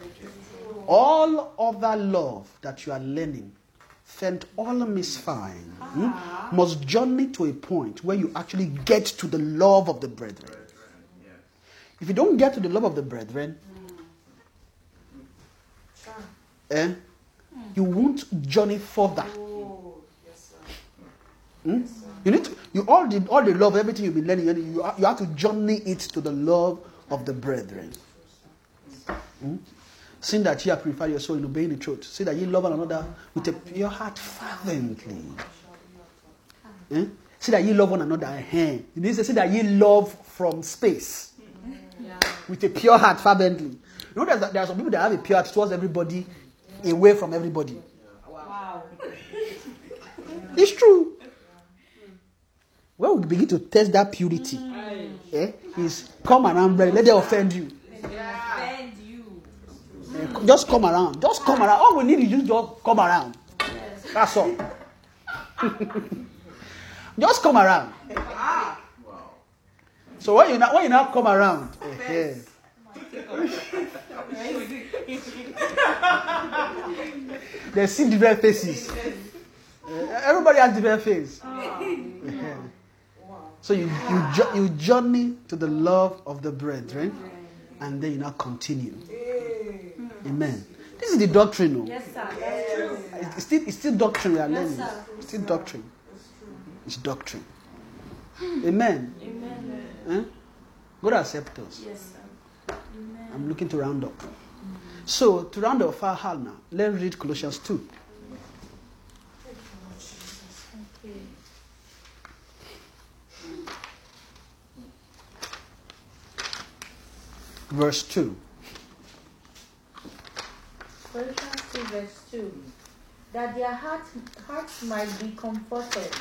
All other love that you are learning, fent all misfine, hmm, must journey to a point where you actually get to the love of the brethren. If you don't get to the love of the brethren, eh, you won't journey further. Hmm? You need to, you all the all the love, everything you've been learning, you, you you have to journey it to the love of the brethren. Hmm? Seeing that ye have purified your soul in obeying the truth. See that ye love one another with a pure heart fervently. Eh? See that ye love one another. Eh? You need to say that ye love from space. With a pure heart fervently. You know there's, there are some people that have a pure heart towards everybody, away from everybody. Wow. It's true. When we begin to test that purity, eh, is come around, brother. Let them offend you. Offend you. Eh, just come around. Just come around. All we need is just come around. That's all. just come around. So when you now when you now come around, eh, they see different faces. Eh, everybody has different face. Eh, So you you, jo- you journey to the love of the brethren, and then you now continue. Amen. This is the doctrine. oh. Yes, sir. That's true. It's still, it's still doctrine we are Yes, learning. sir. It's still doctrine. It's doctrine. Amen. Amen. Eh? God accept us. Yes, sir. Amen. I'm looking to round up. So, to round up our hall now, let's read Colossians 2. Verse 2. Colossians 2, verse 2. That their heart, hearts might be comforted.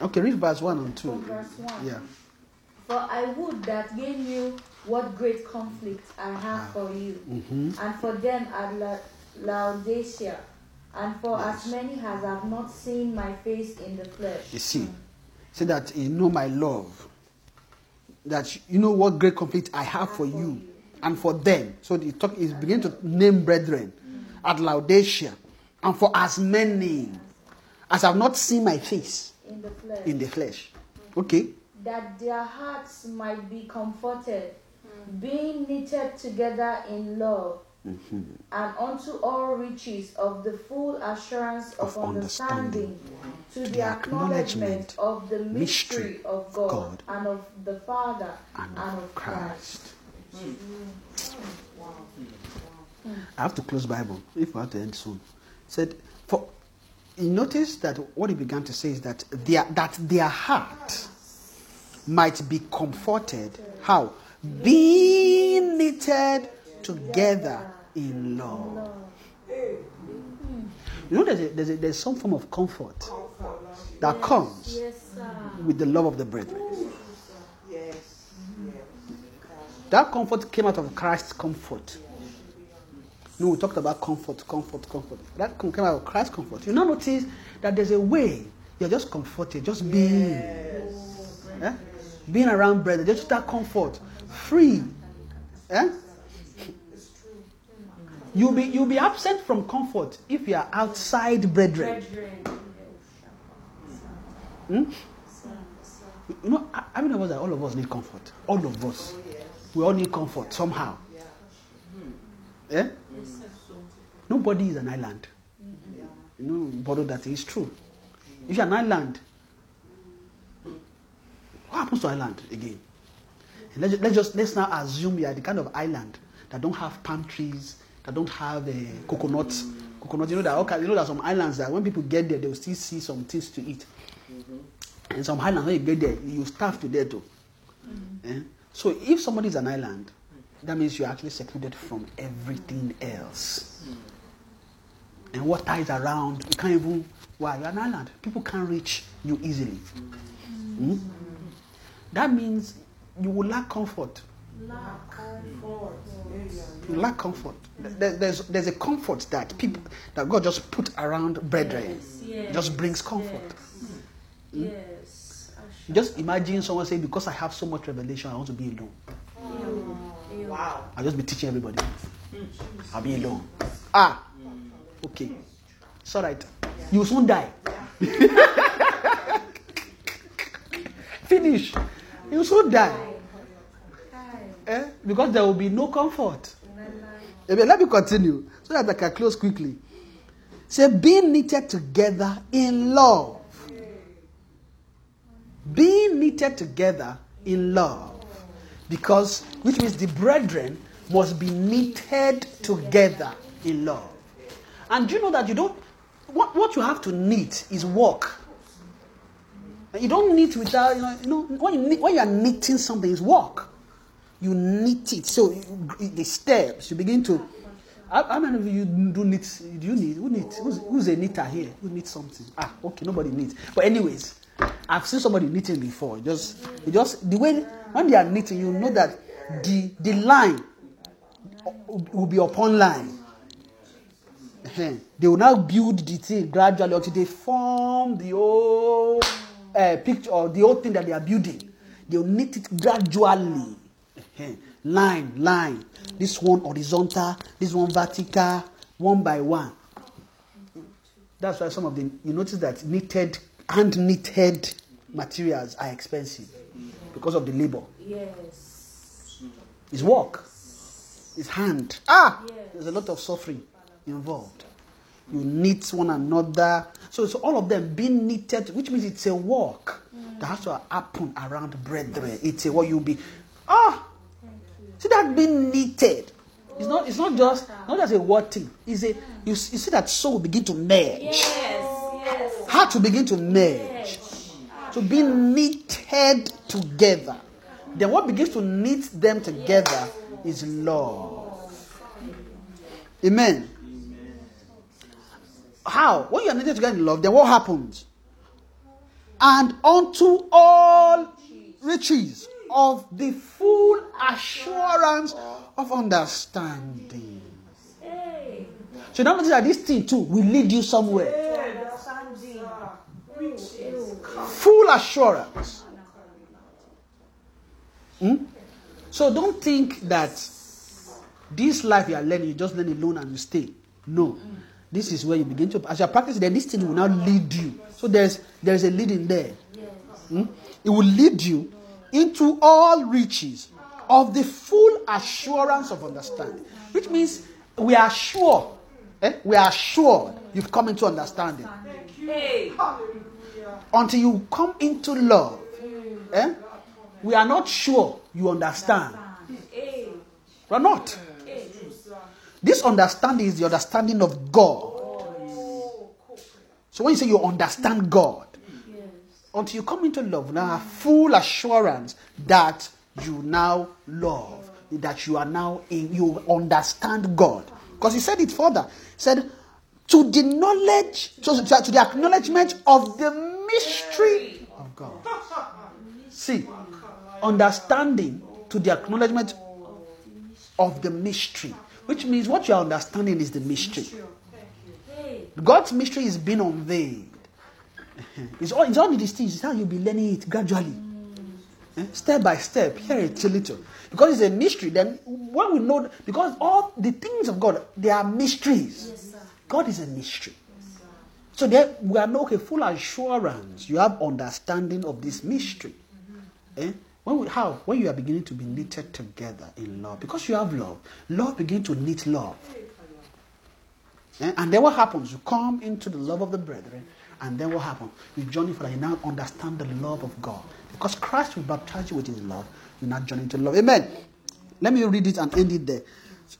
Okay, read verse 1 and 2. From verse 1. Yeah. For I would that ye knew what great conflict I have for you, Mm-hmm. and for them at La- Laodicea, and for as many as have not seen my face in the flesh. You see, say that you know my love, that you know what great conflict I have for you and for them. So the talk is beginning to name brethren at Laodicea, and for as many as have not seen my face In the flesh. in the flesh. Okay, that their hearts might be comforted, being knitted together in love, Mm-hmm. and unto all riches of the full assurance of, Of understanding, to the, the acknowledgement of the mystery of God, God and of the Father and and of Christ. Christ. I have to close Bible if we have to end soon. Said for you notice that what he began to say is that their that their heart might be comforted. How? Being knitted together in love. You know, there's, a, there's, a, there's some form of comfort that comes with the love of the brethren. That comfort came out of Christ's comfort. No, we talked about comfort, comfort, comfort. That came out of Christ's comfort. You now notice that there's a way you're just comforted, just being, eh? being around brethren, just that comfort, free. Eh? You'll be you'll be absent from comfort if you are outside brethren. Hmm? You know, how many of us all of us need comfort? All of us. We all need comfort somehow. Eh? Nobody is an island. You know, borrow that is true. If you're an island, what happens to island again? Let's, let's just let's now assume you are the kind of island that don't have palm trees, that don't have uh, coconut. Coconut, you know that okay, you know that some islands that when people get there, they will still see some things to eat. And some islands when you get there, you starve to death too. Eh? So if somebody is an island, that means you're actually secluded from everything else. And what ties around, you can't even, why? You're an island. People can't reach you easily. Hmm? That means you will lack comfort. You lack comfort. There- There's, there's a comfort that people, that God just put around brethren. Yes, Just brings comfort. Yes. Just imagine someone saying, because I have so much revelation, I want to be alone. Wow. I'll just be teaching everybody. I'll be alone. Ah, okay. It's all right. You will soon die. Finish. You will soon die. Eh? Because there will be no comfort. Amen. Let me continue so that I can close quickly. Say, being knitted together in love. Being knitted together in love. Because, which means the brethren must be knitted together in love. And do you know that you don't, what, what you have to knit is work. You don't knit without, you know, you know when, you knit, when you are knitting something, it's work. You knit it. So the steps, you begin to. How, how many of you do knit? Do you knit? Who knit? Who's, who's a knitter here? Who knits something? Ah, okay, nobody knits. But anyways, I've seen somebody knitting before. Just, just the way when they are knitting, you know that the the line will be upon line. They will now build the thing gradually until they form the whole uh, picture or the whole thing that they are building. They will knit it gradually. Line, line. This one horizontal, this one vertical, one by one. That's why some of the you notice that knitted hand knitted materials are expensive because of the labor. Yes. It's work. It's hand. Ah, there's a lot of suffering involved. You knit one another. So it's all of them being knitted, which means it's a work that has to happen around brethren. It's a what you'll be. Ah, see that being knitted. It's not. It's not just not just a word thing. It's a. You, you see that soul will begin to merge. Yes. Yes. Heart to begin to merge. To be knitted together. Then what begins to knit them together is love. Amen. How? When you are knitted together in love, then what happens? And unto all riches of the full assurance of understanding. So now notice that this thing too will lead you somewhere. Full assurance. Hmm? So don't think that this life you are learning, you just learn alone and you stay. No. This is where you begin to as you practice, then this thing will now lead you. So there's there's a leading there. Hmm? It will lead you into all riches of the full assurance of understanding. Which means we are sure. eh? We are sure you've come into understanding until you come into love. Eh? We are not sure you understand. We're not. This understanding is the understanding of God. So when you say you understand God, until you come into love, now have full assurance that you now love, that you are now in, you understand God. Because he said it further. He said, to the knowledge, to, to the acknowledgement of the mystery of God. See, understanding to the acknowledgement of the mystery, which means what you are understanding is the mystery. God's mystery is being unveiled. It's all, it's all these things. It's how you'll be learning it gradually, Eh, step by step, here it's a little. Because it's a mystery, then when we know, because all the things of God, they are mysteries. God is a mystery. So there we are no okay, full assurance. You have understanding of this mystery. Eh? When we, how? When you are beginning to be knitted together in love. Because you have love. Love begin to knit love. Eh, And then what happens? You come into the love of the brethren, and then what happens? You journey for that. You now understand the love of God. Because Christ will baptize you with his love. You now journey into love. Amen. Let me read it and end it there.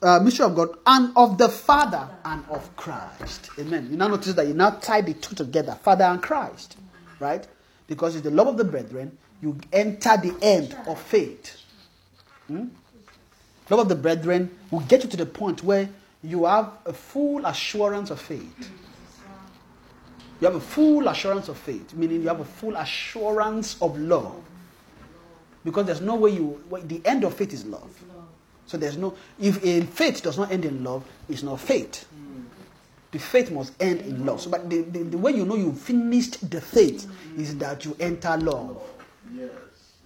Uh, mystery of God and of the Father and of Christ. Amen. You now notice that you now tie the two together, Father and Christ, right? Because it's the love of the brethren. You enter the end of faith. Hmm? Love of the brethren will get you to the point where you have a full assurance of faith. You have a full assurance of faith, meaning you have a full assurance of love. Because there's no way you, well, the end of faith is love. So there's no, if a faith does not end in love, it's not faith. The faith must end in love. So, but the, the, the way you know you finished the faith is that you enter love. Yes,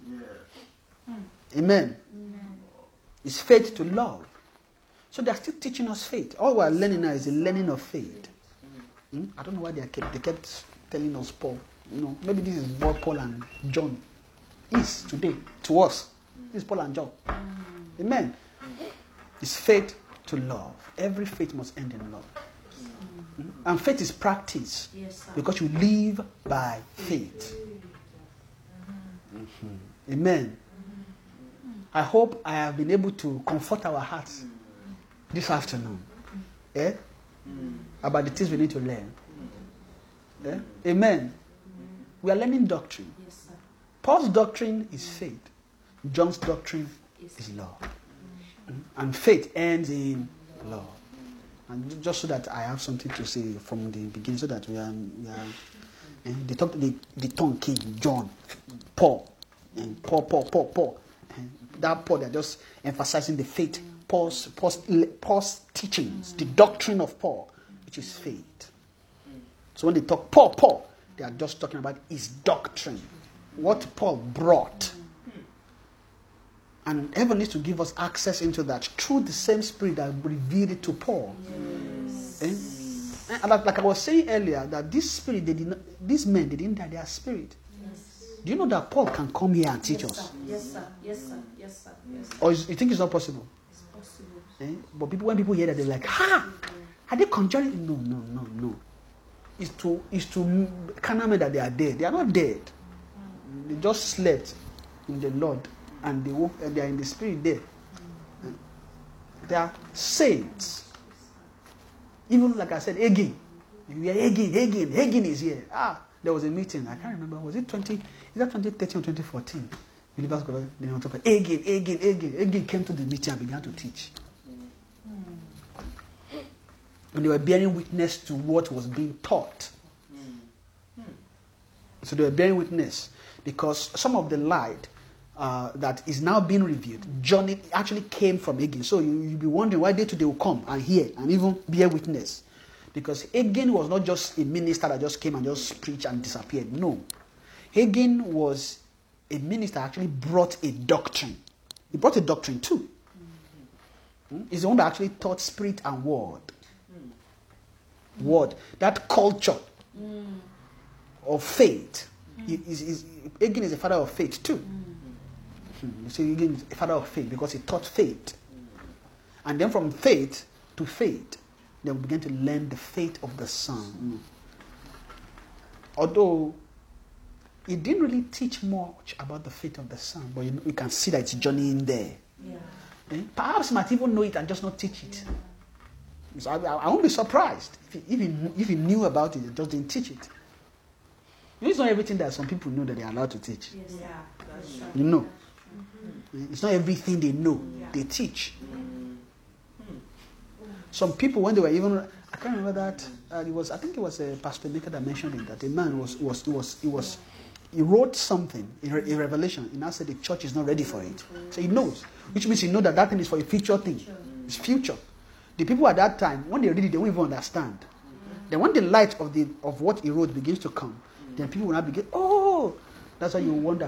yes. Amen. It's faith to love. So they're still teaching us faith. All we're learning now is the learning of faith. Hmm? I don't know why they kept they kept telling us Paul. You know, maybe this is what Paul and John is today to us. This is Paul and John. Amen. It's faith to love. Every faith must end in love. Hmm? And faith is practice Yes, because you live by faith. Mhm. Amen. I hope I have been able to comfort our hearts this afternoon. Eh? About the things we need to learn. Eh? Amen. We are learning doctrine. Yes, sir. Paul's doctrine is faith. John's doctrine is love. Mm. And faith ends in love. And just so that I have something to say from the beginning, so that we are, we are eh, the, talk, the, the tongue came, John, Paul, and Paul, Paul, Paul, Paul. And that Paul, they're just emphasizing the faith, Paul's, Paul's, Paul's teachings, the doctrine of Paul, which is faith. So when they talk Paul, Paul, they are just talking about his doctrine, what Paul brought. And heaven needs to give us access into that through the same spirit that revealed it to Paul. Eh? And like, like I was saying earlier, that this spirit, they did not, these men, they didn't die, they are spirit. Do you know that Paul can come here and teach yes, us? Sir. Yes, sir. Yes, sir. Yes, sir. Yes, sir. Or is, you think it's not possible? It's possible. Eh? But people, when people hear that, they're like, "Ha! Are they conjuring?" No, no, no, no. It's to it's to carnal that they are dead. They are not dead. They just slept in the Lord, and they woke. And they are in the spirit there. They are saints. Even like I said, again. You hear Hagin, Hagin, Hagin is here. Ah, there was a meeting. I can't remember. Was it twenty? Is that 2013 or 2014? Believers. Hagin, Hagin, Hagin. Hagin came to the meeting and began to teach. And they were bearing witness to what was being taught. So they were bearing witness because some of the light uh, that is now being revealed, John actually came from Hagin. So you, you'll be wondering why day to day will come and hear and even bear witness. Because Hagin was not just a minister that just came and just preached and disappeared. No. Hagin was a minister actually brought a doctrine. He brought a doctrine too. Hmm? He's the one that actually taught spirit and word. Word. That culture of faith. He- he's- he's- Hagin is a father of faith too. Hmm, You see, Hagin is a father of faith because he taught faith. And then from faith to faith, they began to learn the faith of the Son. Although he didn't really teach much about the faith of the Son, but you, know, you can see that it's journeying there. Yeah. Eh? Perhaps might even know it and just not teach it. So I, I, I won't be surprised if he, if, he, if he knew about it and just didn't teach it. It's not everything that some people know that they are allowed to teach. Yes, Yeah. You know, Eh, it's not everything they know they teach. Some people, when they were even, I can't remember that. Uh, it was, I think it was a Pastor Maker that mentioned it. That a man was, was, was, he was, he wrote something in re- revelation. He now said the church is not ready for it. So he knows, which means he knows that that thing is for a future thing. It's future. The people at that time, when they read it, they won't even understand. Then when the light of the of what he wrote begins to come, then people will now begin. Oh, that's why you wonder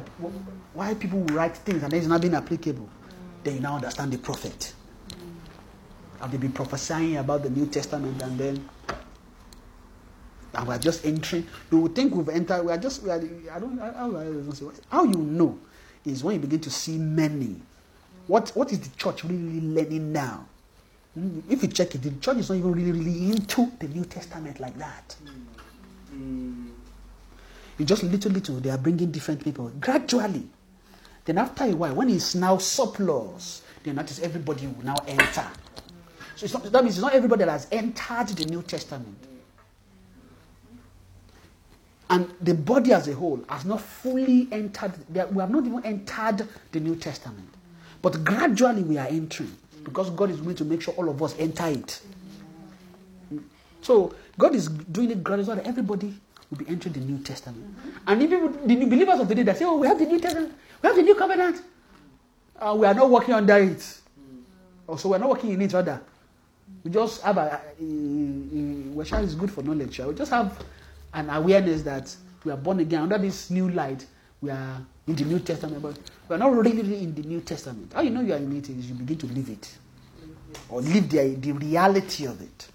why people write things and it's not being applicable. Then you now understand the prophet. Have they been prophesying about the New Testament and then and we're just entering? You would think we've entered. We are just. We are, I don't. How, how, I don't say- how you know is when you begin to see many. What, what is the church really learning now? If you check it, the church is not even really, really into the New Testament like that. Mm. You just little, little, they are bringing different people gradually. Then after a while, when it's now surplus, they notice everybody will now enter. So it's not, that means it's not everybody that has entered the New Testament. And the body as a whole has not fully entered, we have not even entered the New Testament. But gradually we are entering because God is going to make sure all of us enter it. So God is doing it gradually so that everybody will be entering the New Testament. And even the new believers of the day that say, Oh, we have the New Testament, we have the New Covenant. Uh, we are not working under it. Oh, so we're not working in it rather. We just have a, a, a, which is good for knowledge. We just have an awareness that we are born again under this new light. We are in the New Testament, but we are not really in the New Testament. How you know you are in it is you begin to live it, or live the, the reality of it,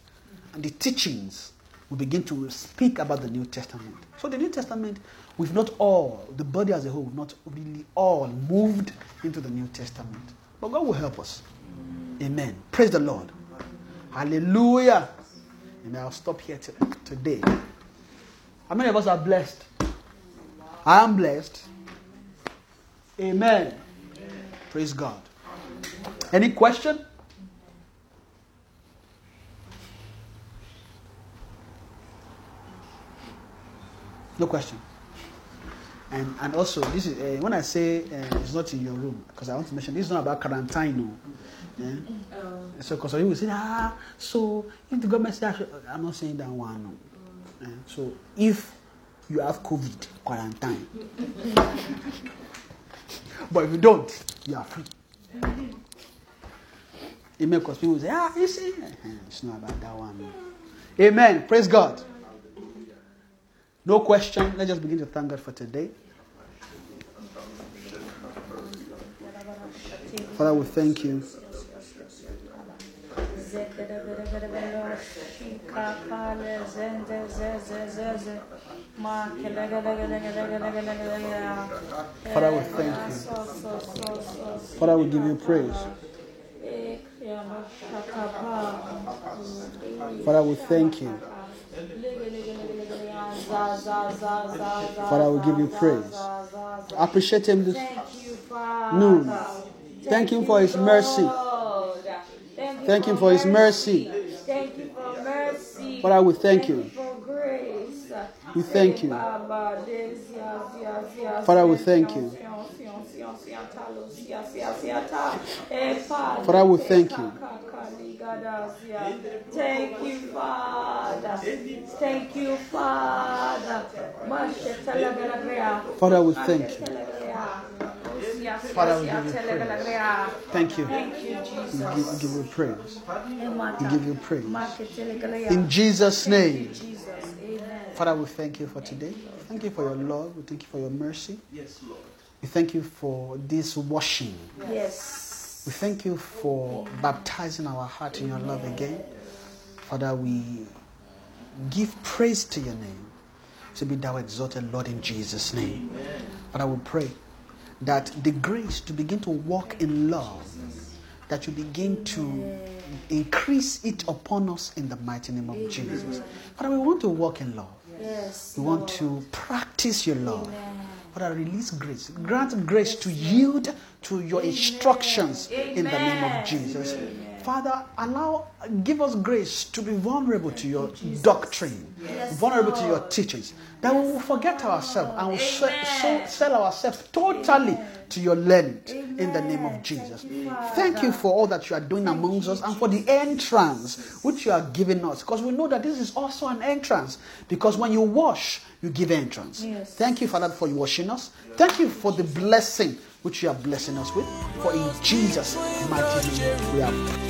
and the teachings will begin to speak about the New Testament. So the New Testament, we've not all, the body as a whole, not really all moved into the New Testament, but God will help us. Amen. Praise the Lord. Hallelujah. And I'll stop here today. How many of us are blessed? I am blessed. Amen. Praise God. Any question? No question. And and also this is uh, when I say uh, it's not in your room because I want to mention this is not about quarantine. No. Yeah? So, because you will say, ah, so if the government says, I'm not saying that one. No. Eh, So, if you have COVID, quarantine. but if you don't, you are free. Amen. Because people say, ah, you see, Eh, it's not about that one. Amen. Praise God. No question. Let's just begin to thank God for today. Father, we thank you. Father, we thank you. Father, we give you praise. Father, we thank you. Father, we give you praise. Appreciate him this noon. Thank him for his mercy. Thank him for his mercy. Thank you for mercy. Father, we thank you. for grace. We thank you. Father, Father, we thank you. Father, we thank you. Thank you, Father. Thank you, Father. Father, we thank you. Father, we give you Thank you. Thank you, We Jesus. give, we give you praise. We give you praise. praise. In Jesus' name. Father, we thank you for today. Thank you for your love. We thank you for your mercy. Yes, Lord. We thank you for this washing. Yes. We thank you for baptizing our heart in your love again. Father, we give praise to your name. To be thou exalted, Lord, in Jesus' name. Father, we pray that the grace to begin to walk in love, that you begin to increase it upon us in the mighty name of Jesus. Father, we want to walk in love. Yes. We want to practice your love. Father, release grace. Grant grace to yield to your instructions in the name of Jesus. Father, allow, give us grace to be vulnerable to your doctrine, vulnerable to your teachings, that we will forget ourselves and will se- se- sell ourselves totally to your learning in the name of Jesus. Thank you for all that you are doing amongst us and for the entrance which you are giving us because we know that this is also an entrance because when you wash, you give entrance. Yes. Thank you, Father, for washing us. Thank you for the blessing which you are blessing us with. For in Jesus' mighty name we have